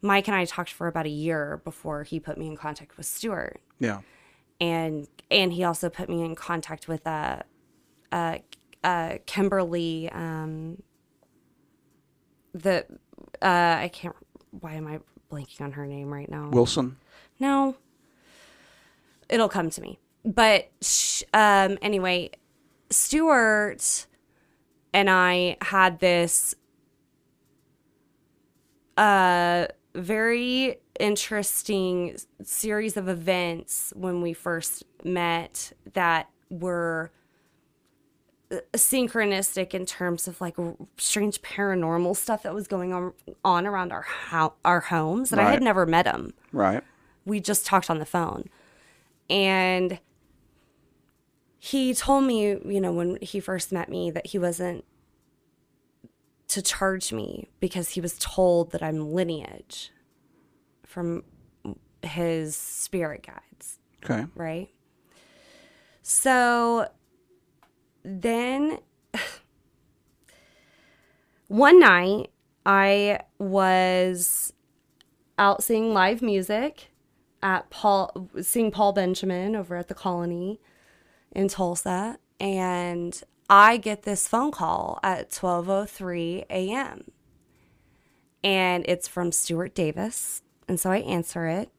[SPEAKER 2] Mike and I talked for about a year before he put me in contact with Stuart
[SPEAKER 1] Yeah.
[SPEAKER 2] and and he also put me in contact with uh uh, uh Kimberly um the uh I can't why am I blanking on her name right now?
[SPEAKER 1] Wilson.
[SPEAKER 2] No. It'll come to me. But sh- um anyway, Stuart and I had this uh very interesting series of events when we first met that were synchronistic in terms of like strange paranormal stuff that was going on on around our ho- our homes that I had never met him
[SPEAKER 1] Right.
[SPEAKER 2] we just talked on the phone. And he told me you know when he first met me that he wasn't to charge me because he was told that i'm lineage from his spirit guides.
[SPEAKER 1] Okay.
[SPEAKER 2] right? So then one night i was out seeing live music at Paul seeing Paul Benjamin over at the Colony in Tulsa and I get this phone call at 12:03 a.m. and it's from Stuart Davis and so I answer it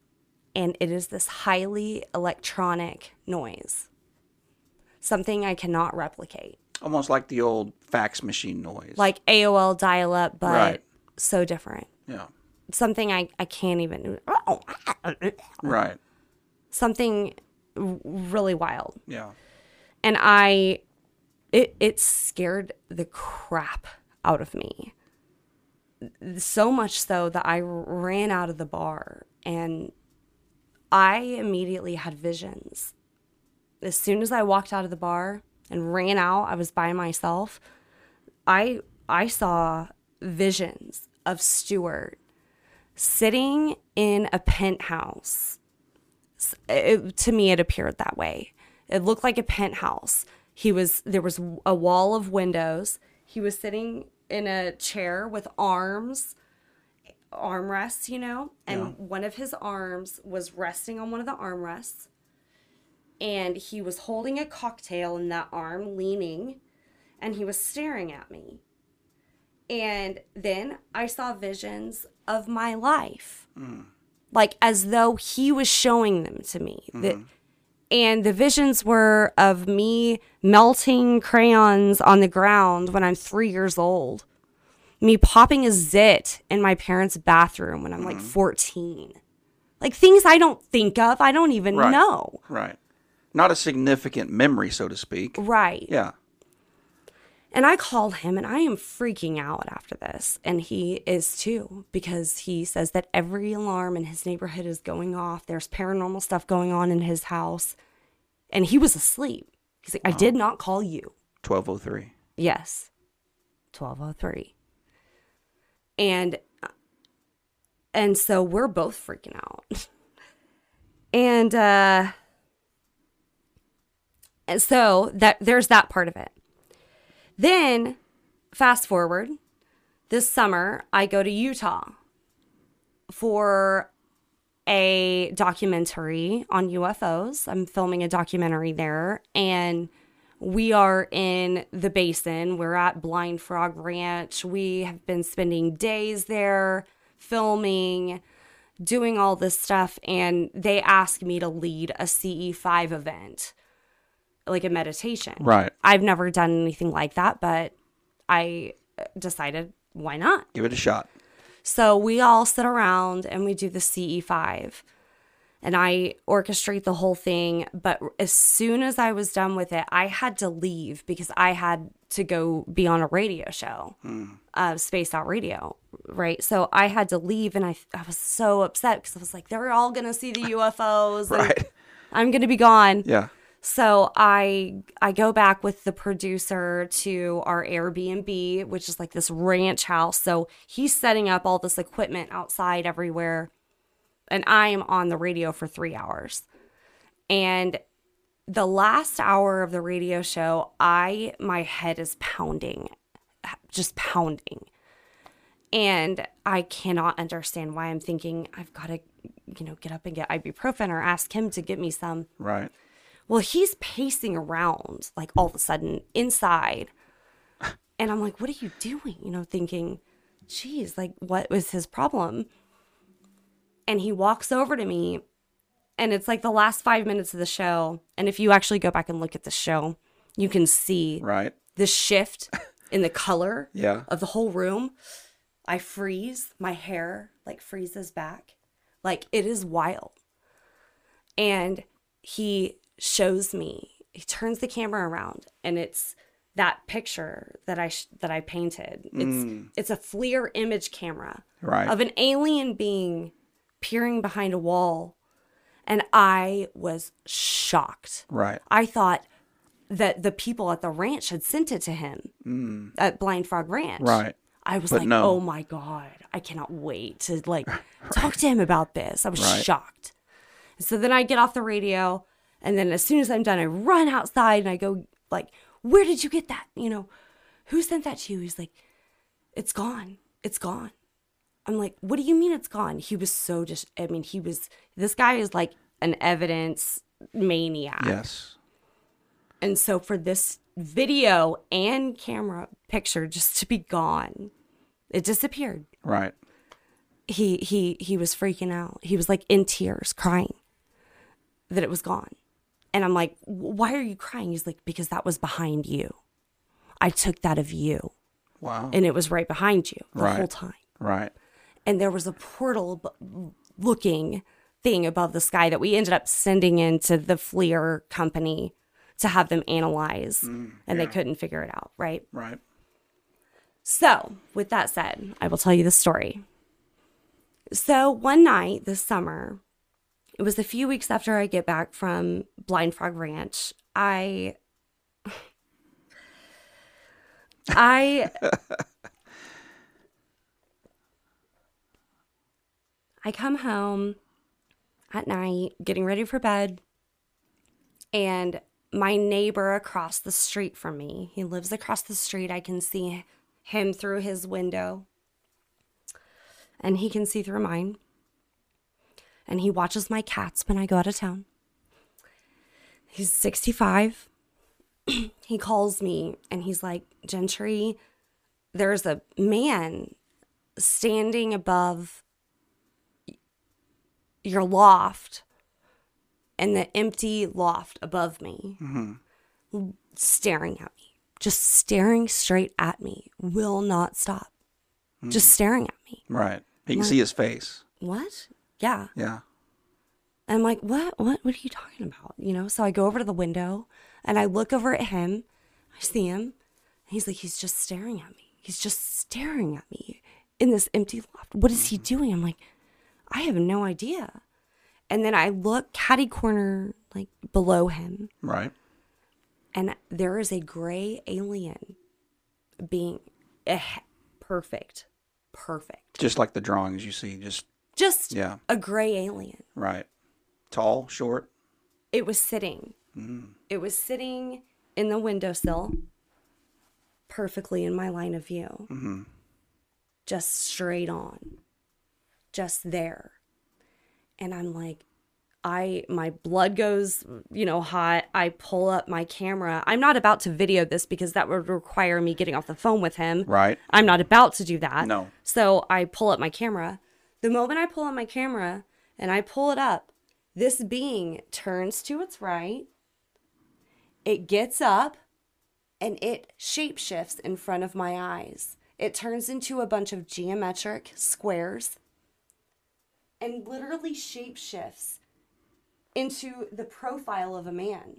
[SPEAKER 2] and it is this highly electronic noise something I cannot replicate
[SPEAKER 1] Almost like the old fax machine noise.
[SPEAKER 2] like AOL dial up but
[SPEAKER 1] Right.
[SPEAKER 2] so different
[SPEAKER 1] yeah.
[SPEAKER 2] something I, I can't even
[SPEAKER 1] Right.
[SPEAKER 2] something really wild
[SPEAKER 1] Yeah.
[SPEAKER 2] and i it it scared the crap out of me. So much so that I ran out of the bar and I immediately had visions. As soon as I walked out of the bar and ran out, I was by myself. I I saw visions of Stuart sitting in a penthouse. It, to me, it appeared that way. It looked like a penthouse. He was there was a wall of windows. He was sitting in a chair with arms, armrests, you know, and
[SPEAKER 1] Yeah.
[SPEAKER 2] one of his arms was resting on one of the armrests, and he was holding a cocktail in that arm, leaning, and he was staring at me. And then I saw visions of my life, mm. like as though he was showing them to me. That, mm-hmm. and the visions were of me melting crayons on the ground when I'm three years old, me popping a zit in my parents' bathroom when I'm like mm-hmm. 14. Like things I don't think of, I don't even
[SPEAKER 1] Right.
[SPEAKER 2] know.
[SPEAKER 1] Right. Not a significant memory, so to speak.
[SPEAKER 2] Right.
[SPEAKER 1] Yeah.
[SPEAKER 2] And I called him and I am freaking out after this. And he is too, because he says that every alarm in his neighborhood is going off. There's paranormal stuff going on in his house. And he was asleep. He's like, I did not call you.
[SPEAKER 1] 1203.
[SPEAKER 2] Yes. 1203. And and so we're both freaking out. and uh and so that there's that part of it. Then fast forward, this summer I go to Utah for a documentary on UFOs. I'm filming a documentary there and we are in the basin. We're at Blind Frog Ranch. We have been spending days there filming, doing all this stuff and they asked me to lead a CE5 event, like a meditation.
[SPEAKER 1] Right.
[SPEAKER 2] I've never done anything like that, but I decided why not?
[SPEAKER 1] Give it a shot.
[SPEAKER 2] So we all sit around and we do the CE5. And I orchestrate the whole thing. But as soon as I was done with it, I had to leave because I had to go be on a radio show, uh, Spaced Out Radio. Right. So I had to leave and I, I was so upset because I was like, they're all going to see the UFOs.
[SPEAKER 1] Right.
[SPEAKER 2] I'm going to be gone.
[SPEAKER 1] Yeah.
[SPEAKER 2] So I I go back with the producer to our Airbnb, which is like this ranch house. So he's setting up all this equipment outside everywhere. And I am on the radio for three hours. And the last hour of the radio show, I my head is pounding, just pounding. And I cannot understand why I'm thinking I've got to, you know, get up and get ibuprofen or ask him to get me some.
[SPEAKER 1] Right.
[SPEAKER 2] Well, he's pacing around like all of a sudden inside. And I'm like, what are you doing? You know, thinking, geez, like, what was his problem? And he walks over to me, and it's like the last five minutes of the show. And if you actually go back and look at the show, you can see
[SPEAKER 1] Right.
[SPEAKER 2] the shift in the color
[SPEAKER 1] Yeah.
[SPEAKER 2] of the whole room. I freeze, my hair like freezes back. Like it is wild. And he shows me, he turns the camera around and it's that picture that I sh- that I painted. It's mm. it's a FLIR image camera
[SPEAKER 1] Right.
[SPEAKER 2] of an alien being peering behind a wall and I was shocked.
[SPEAKER 1] Right.
[SPEAKER 2] I thought that the people at the ranch had sent it to him mm. at Blind Frog Ranch.
[SPEAKER 1] Right.
[SPEAKER 2] I was
[SPEAKER 1] But
[SPEAKER 2] like,
[SPEAKER 1] no.
[SPEAKER 2] oh my God, I cannot wait to like talk to him about this. I was
[SPEAKER 1] Right.
[SPEAKER 2] shocked. So then I get off the radio and then as soon as I'm done, I run outside and I go like, where did you get that? You know, who sent that to you? He's like, it's gone. It's gone. I'm like, what do you mean it's gone? He was so just, I mean, he was, this guy is like an evidence maniac.
[SPEAKER 1] Yes.
[SPEAKER 2] And so for this video and camera picture just to be gone, it disappeared.
[SPEAKER 1] Right.
[SPEAKER 2] He he he was freaking out. He was like in tears, crying that it was gone. And I'm like, "Why are you crying?" He's like, "Because that was behind you. I took that of you,
[SPEAKER 1] Wow.
[SPEAKER 2] and it was right behind you the
[SPEAKER 1] Right.
[SPEAKER 2] whole time."
[SPEAKER 1] right.
[SPEAKER 2] and there was a portal b- looking thing above the sky that we ended up sending into the FLIR company to have them analyze mm, and they couldn't figure it out right
[SPEAKER 1] Right.
[SPEAKER 2] So, with that said, I will tell you the story. So, one night this summer, it was a few weeks after I get back from Blind Frog Ranch, I I I come home at night getting ready for bed and my neighbor across the street from me, he lives across the street. I can see him through his window and he can see through mine. And he watches my cats when I go out of town. He's 65. he calls me and he's like, Gentry, there's a man standing above your loft and the empty loft above me, mm-hmm. staring at me, just staring straight at me, will not stop, just staring at me.
[SPEAKER 1] Right. He can see his face.
[SPEAKER 2] What? Yeah.
[SPEAKER 1] Yeah.
[SPEAKER 2] And I'm like, what? What? What are you talking about? You know? So I go over to the window and I look over at him. I see him. He's like, he's just staring at me. He's just staring at me in this empty loft. What is he doing? I'm like, I have no idea. And then I look catty corner like below him,
[SPEAKER 1] Right.
[SPEAKER 2] and there is a gray alien being eh, perfect, perfect.
[SPEAKER 1] Just like the drawings you see. Just
[SPEAKER 2] Just
[SPEAKER 1] Yeah.
[SPEAKER 2] a gray alien.
[SPEAKER 1] right. Tall, short.
[SPEAKER 2] it was sitting. Mm. It was sitting in the windowsill, perfectly in my line of view. Mm-hmm. Just straight on, just there. And I'm like, I my blood goes, you know, hot. I pull up my camera. I'm not about to video this because that would require me getting off the phone with him.
[SPEAKER 1] Right.
[SPEAKER 2] I'm not about to do that.
[SPEAKER 1] No.
[SPEAKER 2] So I pull up my camera. The moment I pull up my camera and I pull it up, this being turns to its right. It gets up and it shapeshifts in front of my eyes. It turns into a bunch of geometric squares and literally shapeshifts into the profile of a man.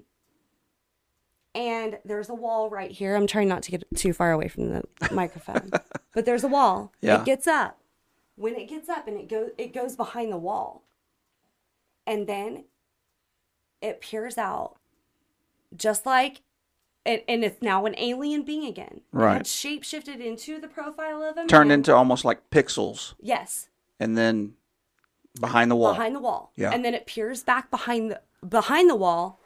[SPEAKER 2] And there's a wall right here. I'm trying not to get too far away from the microphone. but there's a wall.
[SPEAKER 1] Yeah.
[SPEAKER 2] It gets up. When it gets up and it goes it goes behind the wall. And then it peers out just like and, and it's now an alien being again.
[SPEAKER 1] Right.
[SPEAKER 2] had shapeshifted into the profile of a
[SPEAKER 1] Turned into almost like pixels.
[SPEAKER 2] Yes.
[SPEAKER 1] And then behind the wall.
[SPEAKER 2] behind the wall.
[SPEAKER 1] Yeah.
[SPEAKER 2] And then it peers back behind the behind the wall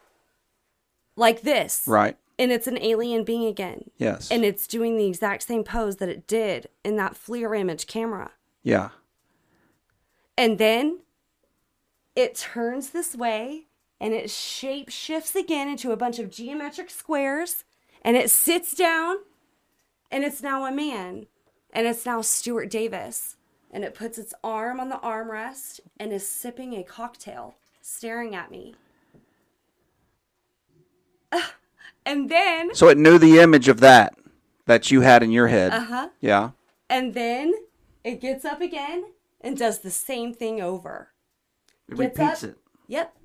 [SPEAKER 2] like this.
[SPEAKER 1] right.
[SPEAKER 2] And it's an alien being again.
[SPEAKER 1] Yes.
[SPEAKER 2] And it's doing the exact same pose that it did in that FLIR image camera.
[SPEAKER 1] Yeah.
[SPEAKER 2] And then it turns this way and it shape shifts again into a bunch of geometric squares and it sits down and it's now a man and it's now Stuart Davis and it puts its arm on the armrest and is sipping a cocktail staring at me. And then
[SPEAKER 1] So it knew the image of that that you had in your head.
[SPEAKER 2] uh-huh
[SPEAKER 1] Yeah.
[SPEAKER 2] and then it gets up again and does the same thing over.
[SPEAKER 1] It
[SPEAKER 2] Gets
[SPEAKER 1] repeats
[SPEAKER 2] up.
[SPEAKER 1] it.
[SPEAKER 2] Yep.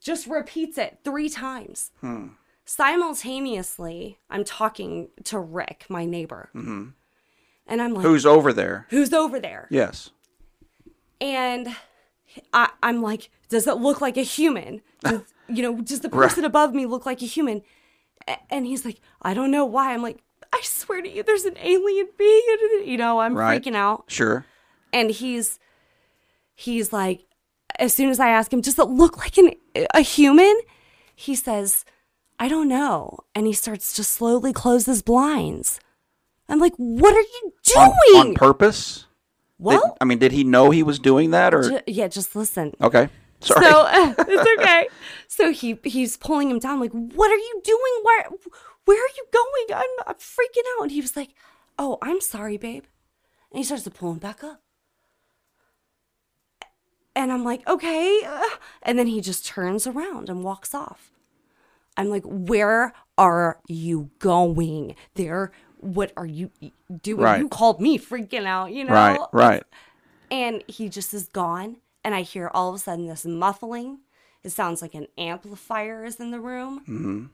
[SPEAKER 2] Just repeats it three times.
[SPEAKER 1] Hmm.
[SPEAKER 2] Simultaneously, I'm talking to Rick, my neighbor. Mm-hmm. And I'm like,
[SPEAKER 1] Who's over there?
[SPEAKER 2] who's over there?
[SPEAKER 1] Yes.
[SPEAKER 2] And I, I'm like, does it look like a human? Does, you know, does the
[SPEAKER 1] Right.
[SPEAKER 2] person above me look like a human? And he's like, I don't know why. I'm like, I swear to you, there's an alien being. You know, I'm
[SPEAKER 1] Right.
[SPEAKER 2] freaking out.
[SPEAKER 1] Sure.
[SPEAKER 2] and he's he's like as soon as i ask him does it look like an, a human he says i don't know and he starts to slowly close his blinds i'm like what are you doing
[SPEAKER 1] on purpose? Did- I mean, did he know he was doing that or?
[SPEAKER 2] ju- yeah just listen
[SPEAKER 1] okay. Sorry.
[SPEAKER 2] so it's okay so he he's pulling him down like what are you doing where where are you going? I'm, I'm freaking out. And he was like oh i'm sorry babe. And he starts to pull him back up. And i'm like okay. Uh," and then he just turns around and walks off. I'm like where are you going? There what are you doing?
[SPEAKER 1] Right.
[SPEAKER 2] you called me freaking out you know?
[SPEAKER 1] Right. Right.
[SPEAKER 2] and he just is gone. And i hear all of a sudden this muffling. It sounds like an amplifier is in the room.
[SPEAKER 1] Mm-hmm.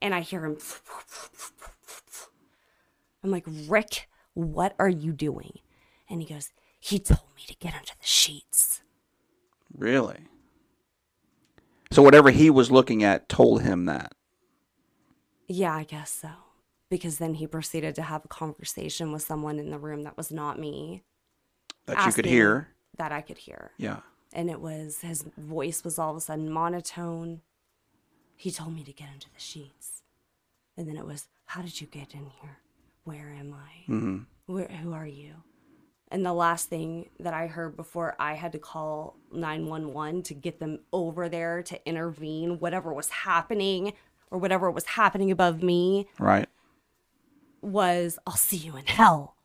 [SPEAKER 2] And i hear him i'm like rick What are you doing? And he goes, He told me to get under the sheets.
[SPEAKER 1] Really? So whatever he was looking at told him that.
[SPEAKER 2] Yeah, I guess so. Because then he proceeded to have a conversation with someone in the room that was not me.
[SPEAKER 1] That you could hear.
[SPEAKER 2] That I could hear.
[SPEAKER 1] Yeah.
[SPEAKER 2] And it was, his voice was all of a sudden monotone. He told me to get under the sheets. And then it was, How did you get in here? Where am I?
[SPEAKER 1] Mm-hmm.
[SPEAKER 2] Where, who are you? And the last thing that I heard before I had to call 911 to get them over there to intervene, whatever was happening or whatever was happening above me,
[SPEAKER 1] Right.
[SPEAKER 2] was I'll see you in hell.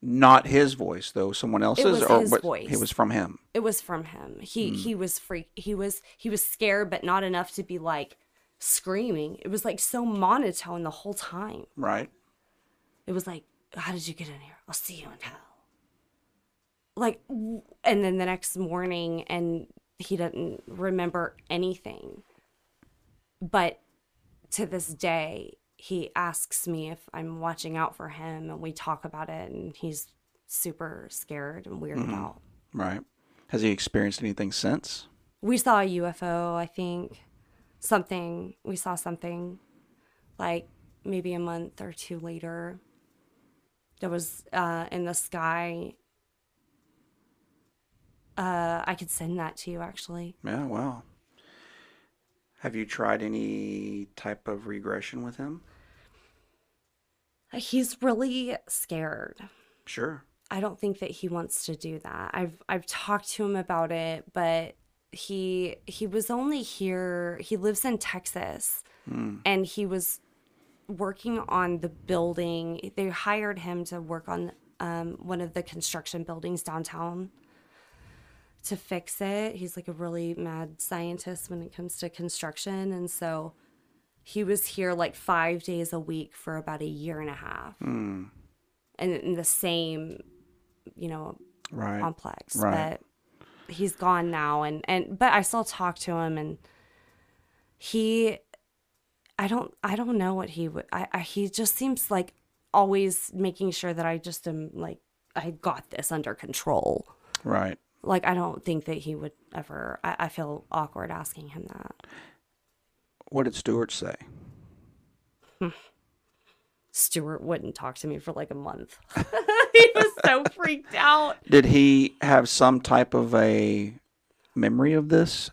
[SPEAKER 1] Not his voice though, someone else's it
[SPEAKER 2] was
[SPEAKER 1] or
[SPEAKER 2] his
[SPEAKER 1] what
[SPEAKER 2] voice.
[SPEAKER 1] it was from him.
[SPEAKER 2] It was from him. He hmm. he was freak he was he was scared but not enough to be like screaming. It was like so monotone the whole time.
[SPEAKER 1] Right.
[SPEAKER 2] It was like, how did you get in here? I'll see you in hell. Like, and then the next morning, and he doesn't remember anything. But to this day, he asks me if I'm watching out for him, and we talk about it, and he's super scared and weirded out.
[SPEAKER 1] Right. Has he experienced anything since?
[SPEAKER 2] We saw a UFO, I think. Something, we saw something like maybe a month or two later that was uh, in the sky. Uh, I could send that to you actually.
[SPEAKER 1] Yeah, wow. Have you tried any type of regression with him?
[SPEAKER 2] He's really scared.
[SPEAKER 1] Sure.
[SPEAKER 2] I don't think that he wants to do that. I've I've talked to him about it, but he he was only here. He lives in Texas, and he was working on the building. They hired him to work on um, one of the construction buildings downtown to fix it. He's like a really mad scientist when it comes to construction, and so he was here like five days a week for about a year and a half, hmm. and in the same, you know,
[SPEAKER 1] Right.
[SPEAKER 2] complex.
[SPEAKER 1] Right.
[SPEAKER 2] But he's gone now, and and but I still talk to him, and he, I don't I don't know what he would. I, I he just seems like always making sure that I just am like I got this under control.
[SPEAKER 1] Right.
[SPEAKER 2] Like I don't think that he would ever. I, I feel awkward asking him that.
[SPEAKER 1] What did Stuart say?
[SPEAKER 2] Stuart wouldn't talk to me for like a month. he was so freaked out.
[SPEAKER 1] Did he have some type of a memory of this?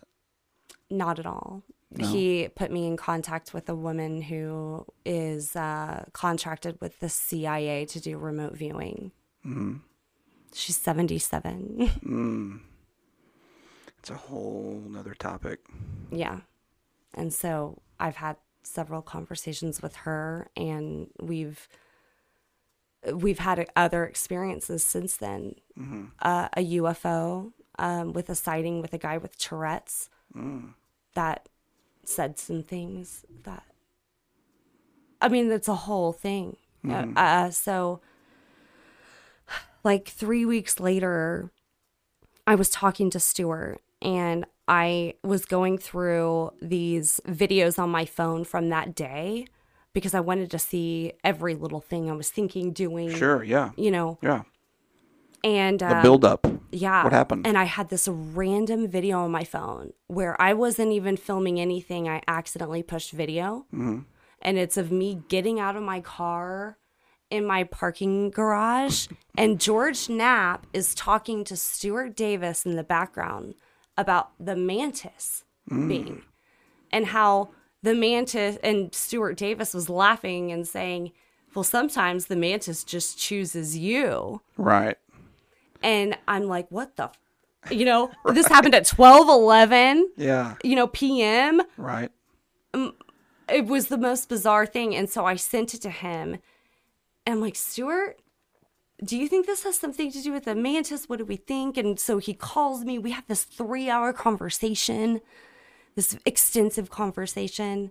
[SPEAKER 2] Not at all. He put me in contact with a woman who is uh, contracted with the CIA to do remote viewing. She's 77.
[SPEAKER 1] It's a whole nother topic.
[SPEAKER 2] yeah. And so I've had several conversations with her and we've we've had other experiences since then. Uh, a UFO um, with a sighting with a guy with Tourette's that said some things that I mean, it's a whole thing. Uh, Uh, so, like three weeks later, I was talking to Stuart and I was going through these videos on my phone from that day because I wanted to see every little thing I was thinking, doing,
[SPEAKER 1] Sure. Yeah.
[SPEAKER 2] you know,
[SPEAKER 1] Yeah.
[SPEAKER 2] and
[SPEAKER 1] The
[SPEAKER 2] uh,
[SPEAKER 1] build up.
[SPEAKER 2] yeah.
[SPEAKER 1] What happened?
[SPEAKER 2] And I had this random video on my phone where I wasn't even filming anything. I accidentally pushed video.
[SPEAKER 1] Mm-hmm.
[SPEAKER 2] And it's of me getting out of my car in my parking garage. and George Knapp is talking to Stuart Davis in the background about the mantis
[SPEAKER 1] Mm.
[SPEAKER 2] being and how the mantis and Stuart Davis was laughing and saying, well, sometimes the mantis just chooses you.
[SPEAKER 1] Right.
[SPEAKER 2] And I'm like, what the, f-? you know, this happened at 12, 11,
[SPEAKER 1] Yeah.
[SPEAKER 2] you know, PM.
[SPEAKER 1] Right.
[SPEAKER 2] It was the most bizarre thing. And so I sent it to him. And I'm like, Stuart, do you think this has something to do with the mantis? What do we think? And so he calls me. We have this three hour conversation, this extensive conversation.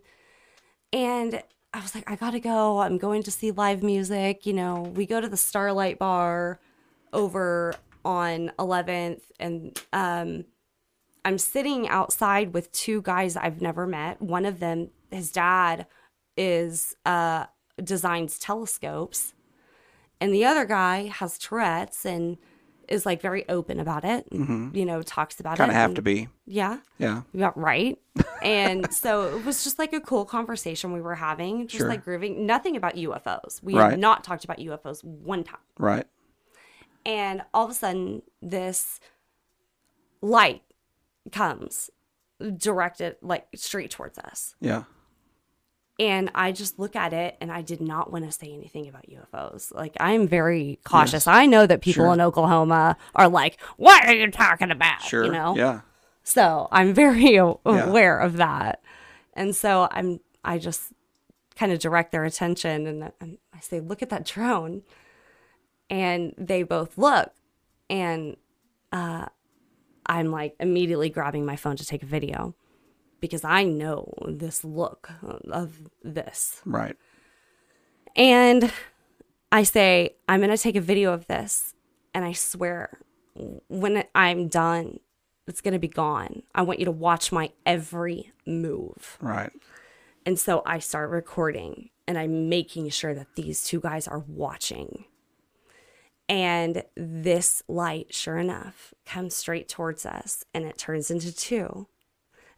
[SPEAKER 2] And I was like, I gotta go. I'm going to see live music. You know, we go to the Starlight Bar over on 11th, and um, I'm sitting outside with two guys I've never met. One of them, his dad, is uh, designs telescopes, And the other guy has Tourette's and is like very open about it. Mm-hmm. You know, talks about
[SPEAKER 1] Kind
[SPEAKER 2] it.
[SPEAKER 1] Kind of have
[SPEAKER 2] and-
[SPEAKER 1] to be.
[SPEAKER 2] Yeah.
[SPEAKER 1] Yeah.
[SPEAKER 2] Yeah, right. and so it was just like a cool conversation we were having, just
[SPEAKER 1] Sure.
[SPEAKER 2] like grooving. Nothing about UFOs. We
[SPEAKER 1] Right.
[SPEAKER 2] had not talked about UFOs one time.
[SPEAKER 1] Right.
[SPEAKER 2] And all of a sudden, this light comes directed like straight towards us.
[SPEAKER 1] Yeah.
[SPEAKER 2] And I just look at it and I did not want to say anything about UFOs. Like, I'm very cautious. I know that people
[SPEAKER 1] Sure.
[SPEAKER 2] in Oklahoma are like, what are you talking about?
[SPEAKER 1] Sure.
[SPEAKER 2] You know?
[SPEAKER 1] Yeah.
[SPEAKER 2] So I'm very aware of that. And so I'm, I just kind of direct their attention and I- I say, look at that drone. And they both look. And uh, I'm like immediately grabbing my phone to take a video because I know this look of this.
[SPEAKER 1] Right.
[SPEAKER 2] And I say, I'm going to take a video of this. And I swear, when I'm done, it's going to be gone. I want you to watch my every move.
[SPEAKER 1] Right.
[SPEAKER 2] And so I start recording and I'm making sure that these two guys are watching. And this light, sure enough, comes straight towards us and it turns into two.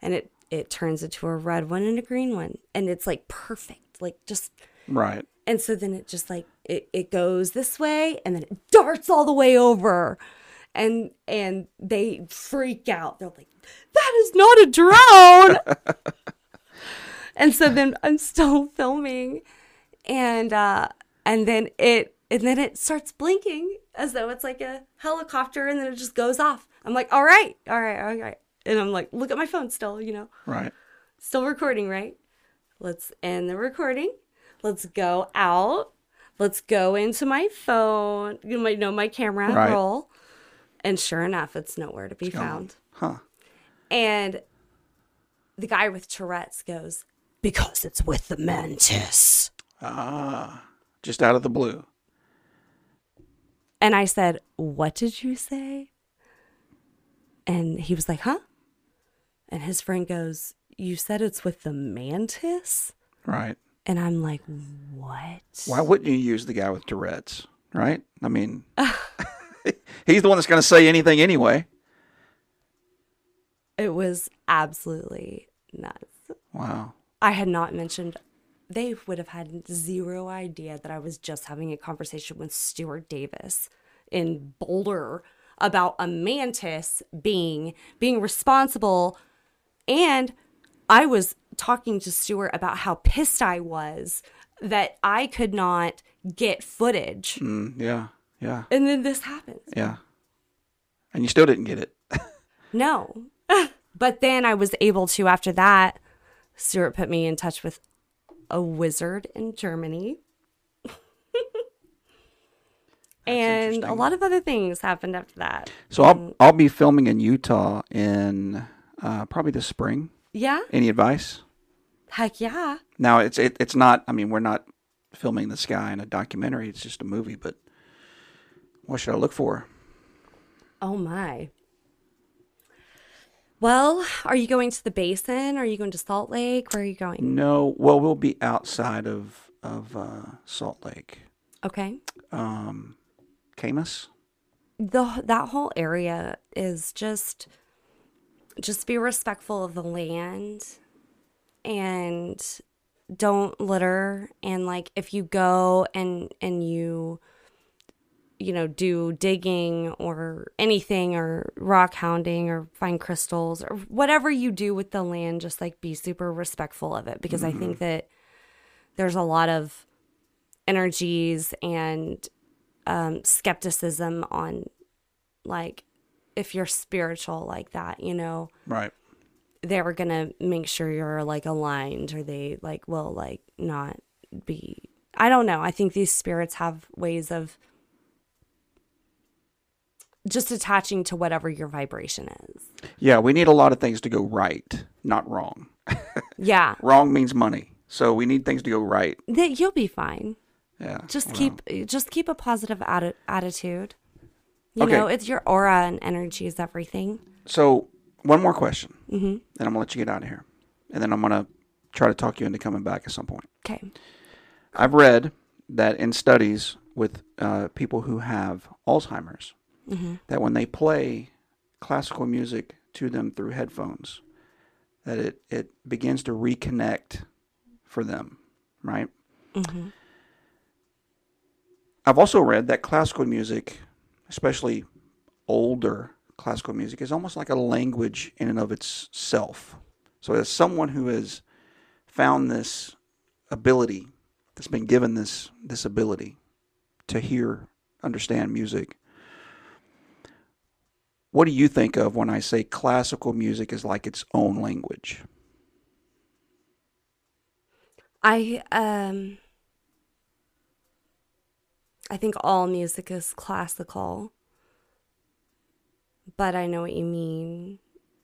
[SPEAKER 2] And it, it turns into a red one and a green one. And it's like perfect, like just
[SPEAKER 1] Right.
[SPEAKER 2] and so then it just like it, it goes this way and then it darts all the way over. And and they freak out. They're like, that is not a drone. and so then I'm still filming and uh and then it and then it starts blinking as though it's like a helicopter and then it just goes off. I'm like, all right, all right, all right. And I'm like, look at my phone still, you know
[SPEAKER 1] Right.
[SPEAKER 2] still recording, right? Let's end the recording. Let's go out. Let's go into my phone. You might know my camera
[SPEAKER 1] Right.
[SPEAKER 2] roll. And sure enough, it's nowhere to be found.
[SPEAKER 1] Huh.
[SPEAKER 2] And the guy with Tourette's goes, Because it's with the mantis.
[SPEAKER 1] Ah. Just out of the blue.
[SPEAKER 2] And I said, What did you say? And he was like, Huh? And his friend goes, You said it's with the mantis?
[SPEAKER 1] Right.
[SPEAKER 2] And I'm like, What?
[SPEAKER 1] Why wouldn't you use the guy with Tourette's? Right. I mean, he's the one that's going to say anything anyway.
[SPEAKER 2] It was absolutely nuts.
[SPEAKER 1] Wow.
[SPEAKER 2] I had not mentioned, they would have had zero idea that I was just having a conversation with Stuart Davis in Boulder about a mantis being being responsible and I was talking to Stuart about how pissed I was that I could not get footage.
[SPEAKER 1] Mm, yeah. Yeah.
[SPEAKER 2] And then this happens.
[SPEAKER 1] Yeah. And you still didn't get it.
[SPEAKER 2] No. but then I was able to, after that, Stuart put me in touch with a wizard in Germany. and a lot of other things happened after that.
[SPEAKER 1] So I'll I'll be filming in Utah in uh, probably this spring.
[SPEAKER 2] Yeah.
[SPEAKER 1] Any advice?
[SPEAKER 2] Heck yeah.
[SPEAKER 1] Now it's it, it's not. I mean, we're not filming the sky in a documentary. It's just a movie. But what should I look for?
[SPEAKER 2] Oh my. Well, are you going to the basin? Are you going to Salt Lake? Where are you going?
[SPEAKER 1] No. Well, we'll be outside of of uh, Salt Lake,
[SPEAKER 2] Okay.
[SPEAKER 1] um, Kamas.
[SPEAKER 2] the that whole area is just just be respectful of the land and don't litter. And like if you go and and you you know do digging or anything or rock hounding or find crystals or whatever you do with the land just like be super respectful of it. Because i think that there's a lot of energies and um, skepticism on like if you're spiritual like that you know
[SPEAKER 1] Right.
[SPEAKER 2] they're gonna make sure you're like aligned or they like will like not be i don't know i think these spirits have ways of just attaching to whatever your vibration is
[SPEAKER 1] Yeah, we need a lot of things to go right, not wrong.
[SPEAKER 2] yeah
[SPEAKER 1] Wrong means money, so we need things to go right.
[SPEAKER 2] that you'll be fine
[SPEAKER 1] Yeah.
[SPEAKER 2] just
[SPEAKER 1] well,
[SPEAKER 2] keep just keep a positive atti- attitude you
[SPEAKER 1] Okay.
[SPEAKER 2] know it's your aura and energy is everything
[SPEAKER 1] So one more question, mm-hmm. and I'm gonna let you get out of here, and then I'm gonna try to talk you into coming back at some point.
[SPEAKER 2] okay
[SPEAKER 1] I've read that in studies with uh, people who have Alzheimer's, that when they play classical music to them through headphones, that it, it begins to reconnect for them, right? I've also read that classical music, especially older classical music, is almost like a language in and of itself. So, as someone who has found this ability, that's been given this this ability to hear, understand music, what do you think of when I say classical music is like its own language?
[SPEAKER 2] I um I think all music is classical. But I know what you mean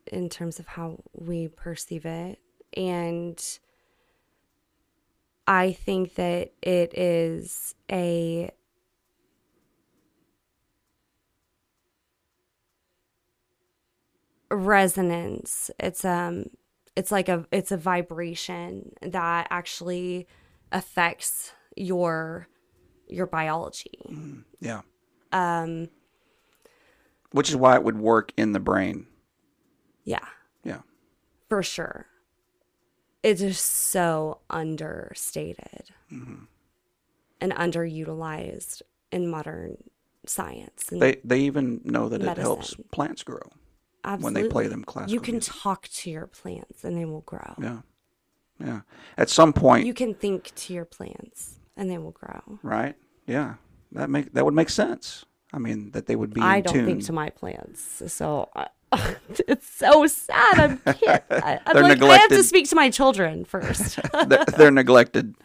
[SPEAKER 2] in terms of how we perceive it and I think that it is a resonance. It's um it's like a it's a vibration that actually affects your your biology.
[SPEAKER 1] Yeah.
[SPEAKER 2] Um
[SPEAKER 1] Which is why it would work in the brain.
[SPEAKER 2] yeah,
[SPEAKER 1] Yeah.
[SPEAKER 2] for sure. It's just so understated and underutilized in modern science.
[SPEAKER 1] They they even know that it helps plants grow.
[SPEAKER 2] absolutely.
[SPEAKER 1] when they play them classical
[SPEAKER 2] You can
[SPEAKER 1] music.
[SPEAKER 2] talk to your plants and they will grow.
[SPEAKER 1] Yeah. Yeah. At some point,
[SPEAKER 2] You can think to your plants and they will grow.
[SPEAKER 1] right? Yeah. That make that would make sense. I mean, that they would be
[SPEAKER 2] I don't
[SPEAKER 1] tune.
[SPEAKER 2] think to my plants, so I, it's so sad. I'm, can't, I, I'm
[SPEAKER 1] They're
[SPEAKER 2] like, I have to speak to my children first.
[SPEAKER 1] they're, they're neglected.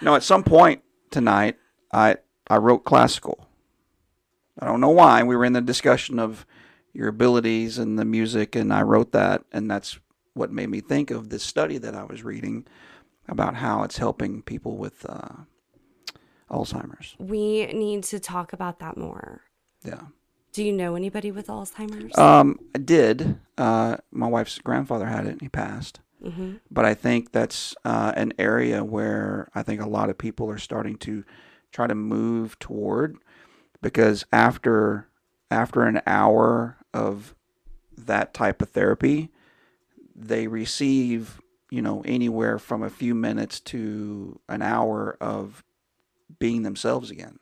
[SPEAKER 1] No, at some point tonight, I I wrote classical. I don't know why. We were in the discussion of your abilities and the music, and I wrote that, and that's what made me think of this study that I was reading about how it's helping people with uh, Alzheimer's.
[SPEAKER 2] we need to talk about that more.
[SPEAKER 1] Yeah.
[SPEAKER 2] Do you know anybody with Alzheimer's?
[SPEAKER 1] Um, I did. Uh, my wife's grandfather had it, and he passed.
[SPEAKER 2] Mm-hmm.
[SPEAKER 1] But I think that's uh, an area where I think a lot of people are starting to try to move toward, because after after an hour of that type of therapy, they receive you know anywhere from a few minutes to an hour of being themselves again.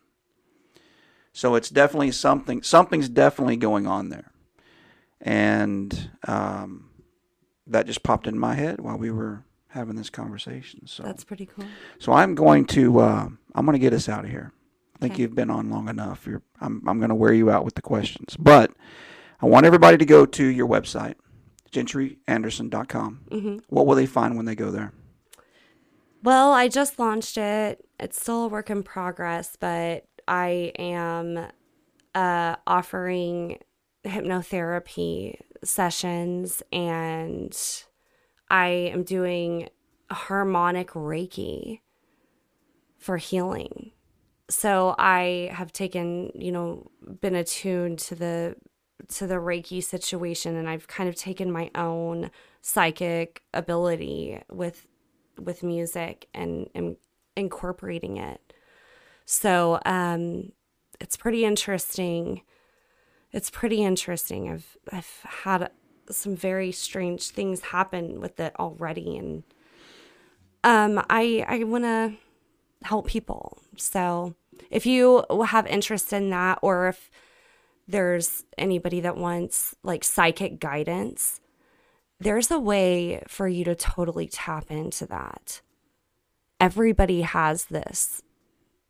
[SPEAKER 1] So it's definitely something. Something's definitely going on there, and um, that just popped in my head while we were having this conversation. So,
[SPEAKER 2] That's pretty cool.
[SPEAKER 1] so I'm going to uh, I'm going to get us out of here. I think
[SPEAKER 2] Okay.
[SPEAKER 1] you've been on long enough. You're, I'm I'm going to wear you out with the questions, but I want everybody to go to your website, gentryanderson.com.
[SPEAKER 2] hmm
[SPEAKER 1] What will they find when they go there?
[SPEAKER 2] Well, I just launched it. It's still a work in progress, but I am uh, offering hypnotherapy sessions and I am doing harmonic Reiki for healing. So I have taken, you know, been attuned to the to the Reiki situation and I've kind of taken my own psychic ability with with music and, and incorporating it. So um, it's pretty interesting. It's pretty interesting. I've I've had some very strange things happen with it already, and um, I I want to help people. So if you have interest in that, or if there's anybody that wants like psychic guidance, there's a way for you to totally tap into that. Everybody has this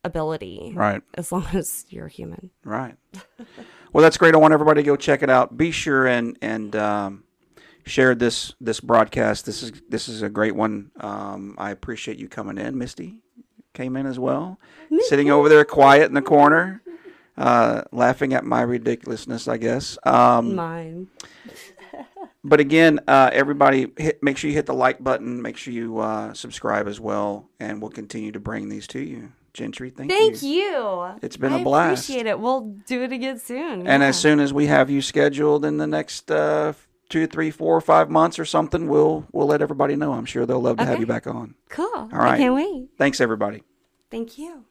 [SPEAKER 2] ability
[SPEAKER 1] Right.
[SPEAKER 2] as long as you're human.
[SPEAKER 1] Right. well, that's great. I want everybody to go check it out. Be sure and and um, share this this broadcast. This is this is a great one. Um, I appreciate you coming in. Misty came in as well, sitting over there quiet in the corner, uh, laughing at my ridiculousness. I guess. Um,
[SPEAKER 2] Mine.
[SPEAKER 1] But again, uh, everybody, hit, make sure you hit the like button. Make sure you uh, subscribe as well, and we'll continue to bring these to you. Gentry, thank, you.
[SPEAKER 2] Thank you.
[SPEAKER 1] It's been a
[SPEAKER 2] I
[SPEAKER 1] blast.
[SPEAKER 2] appreciate it. We'll do it again soon.
[SPEAKER 1] And
[SPEAKER 2] yeah.
[SPEAKER 1] as soon as we have you scheduled in the next uh, two, three, four, or five months or something, we'll we'll let everybody know. I'm sure they'll love to have you back on.
[SPEAKER 2] cool.
[SPEAKER 1] All right.
[SPEAKER 2] I can't wait.
[SPEAKER 1] Thanks, everybody.
[SPEAKER 2] Thank you.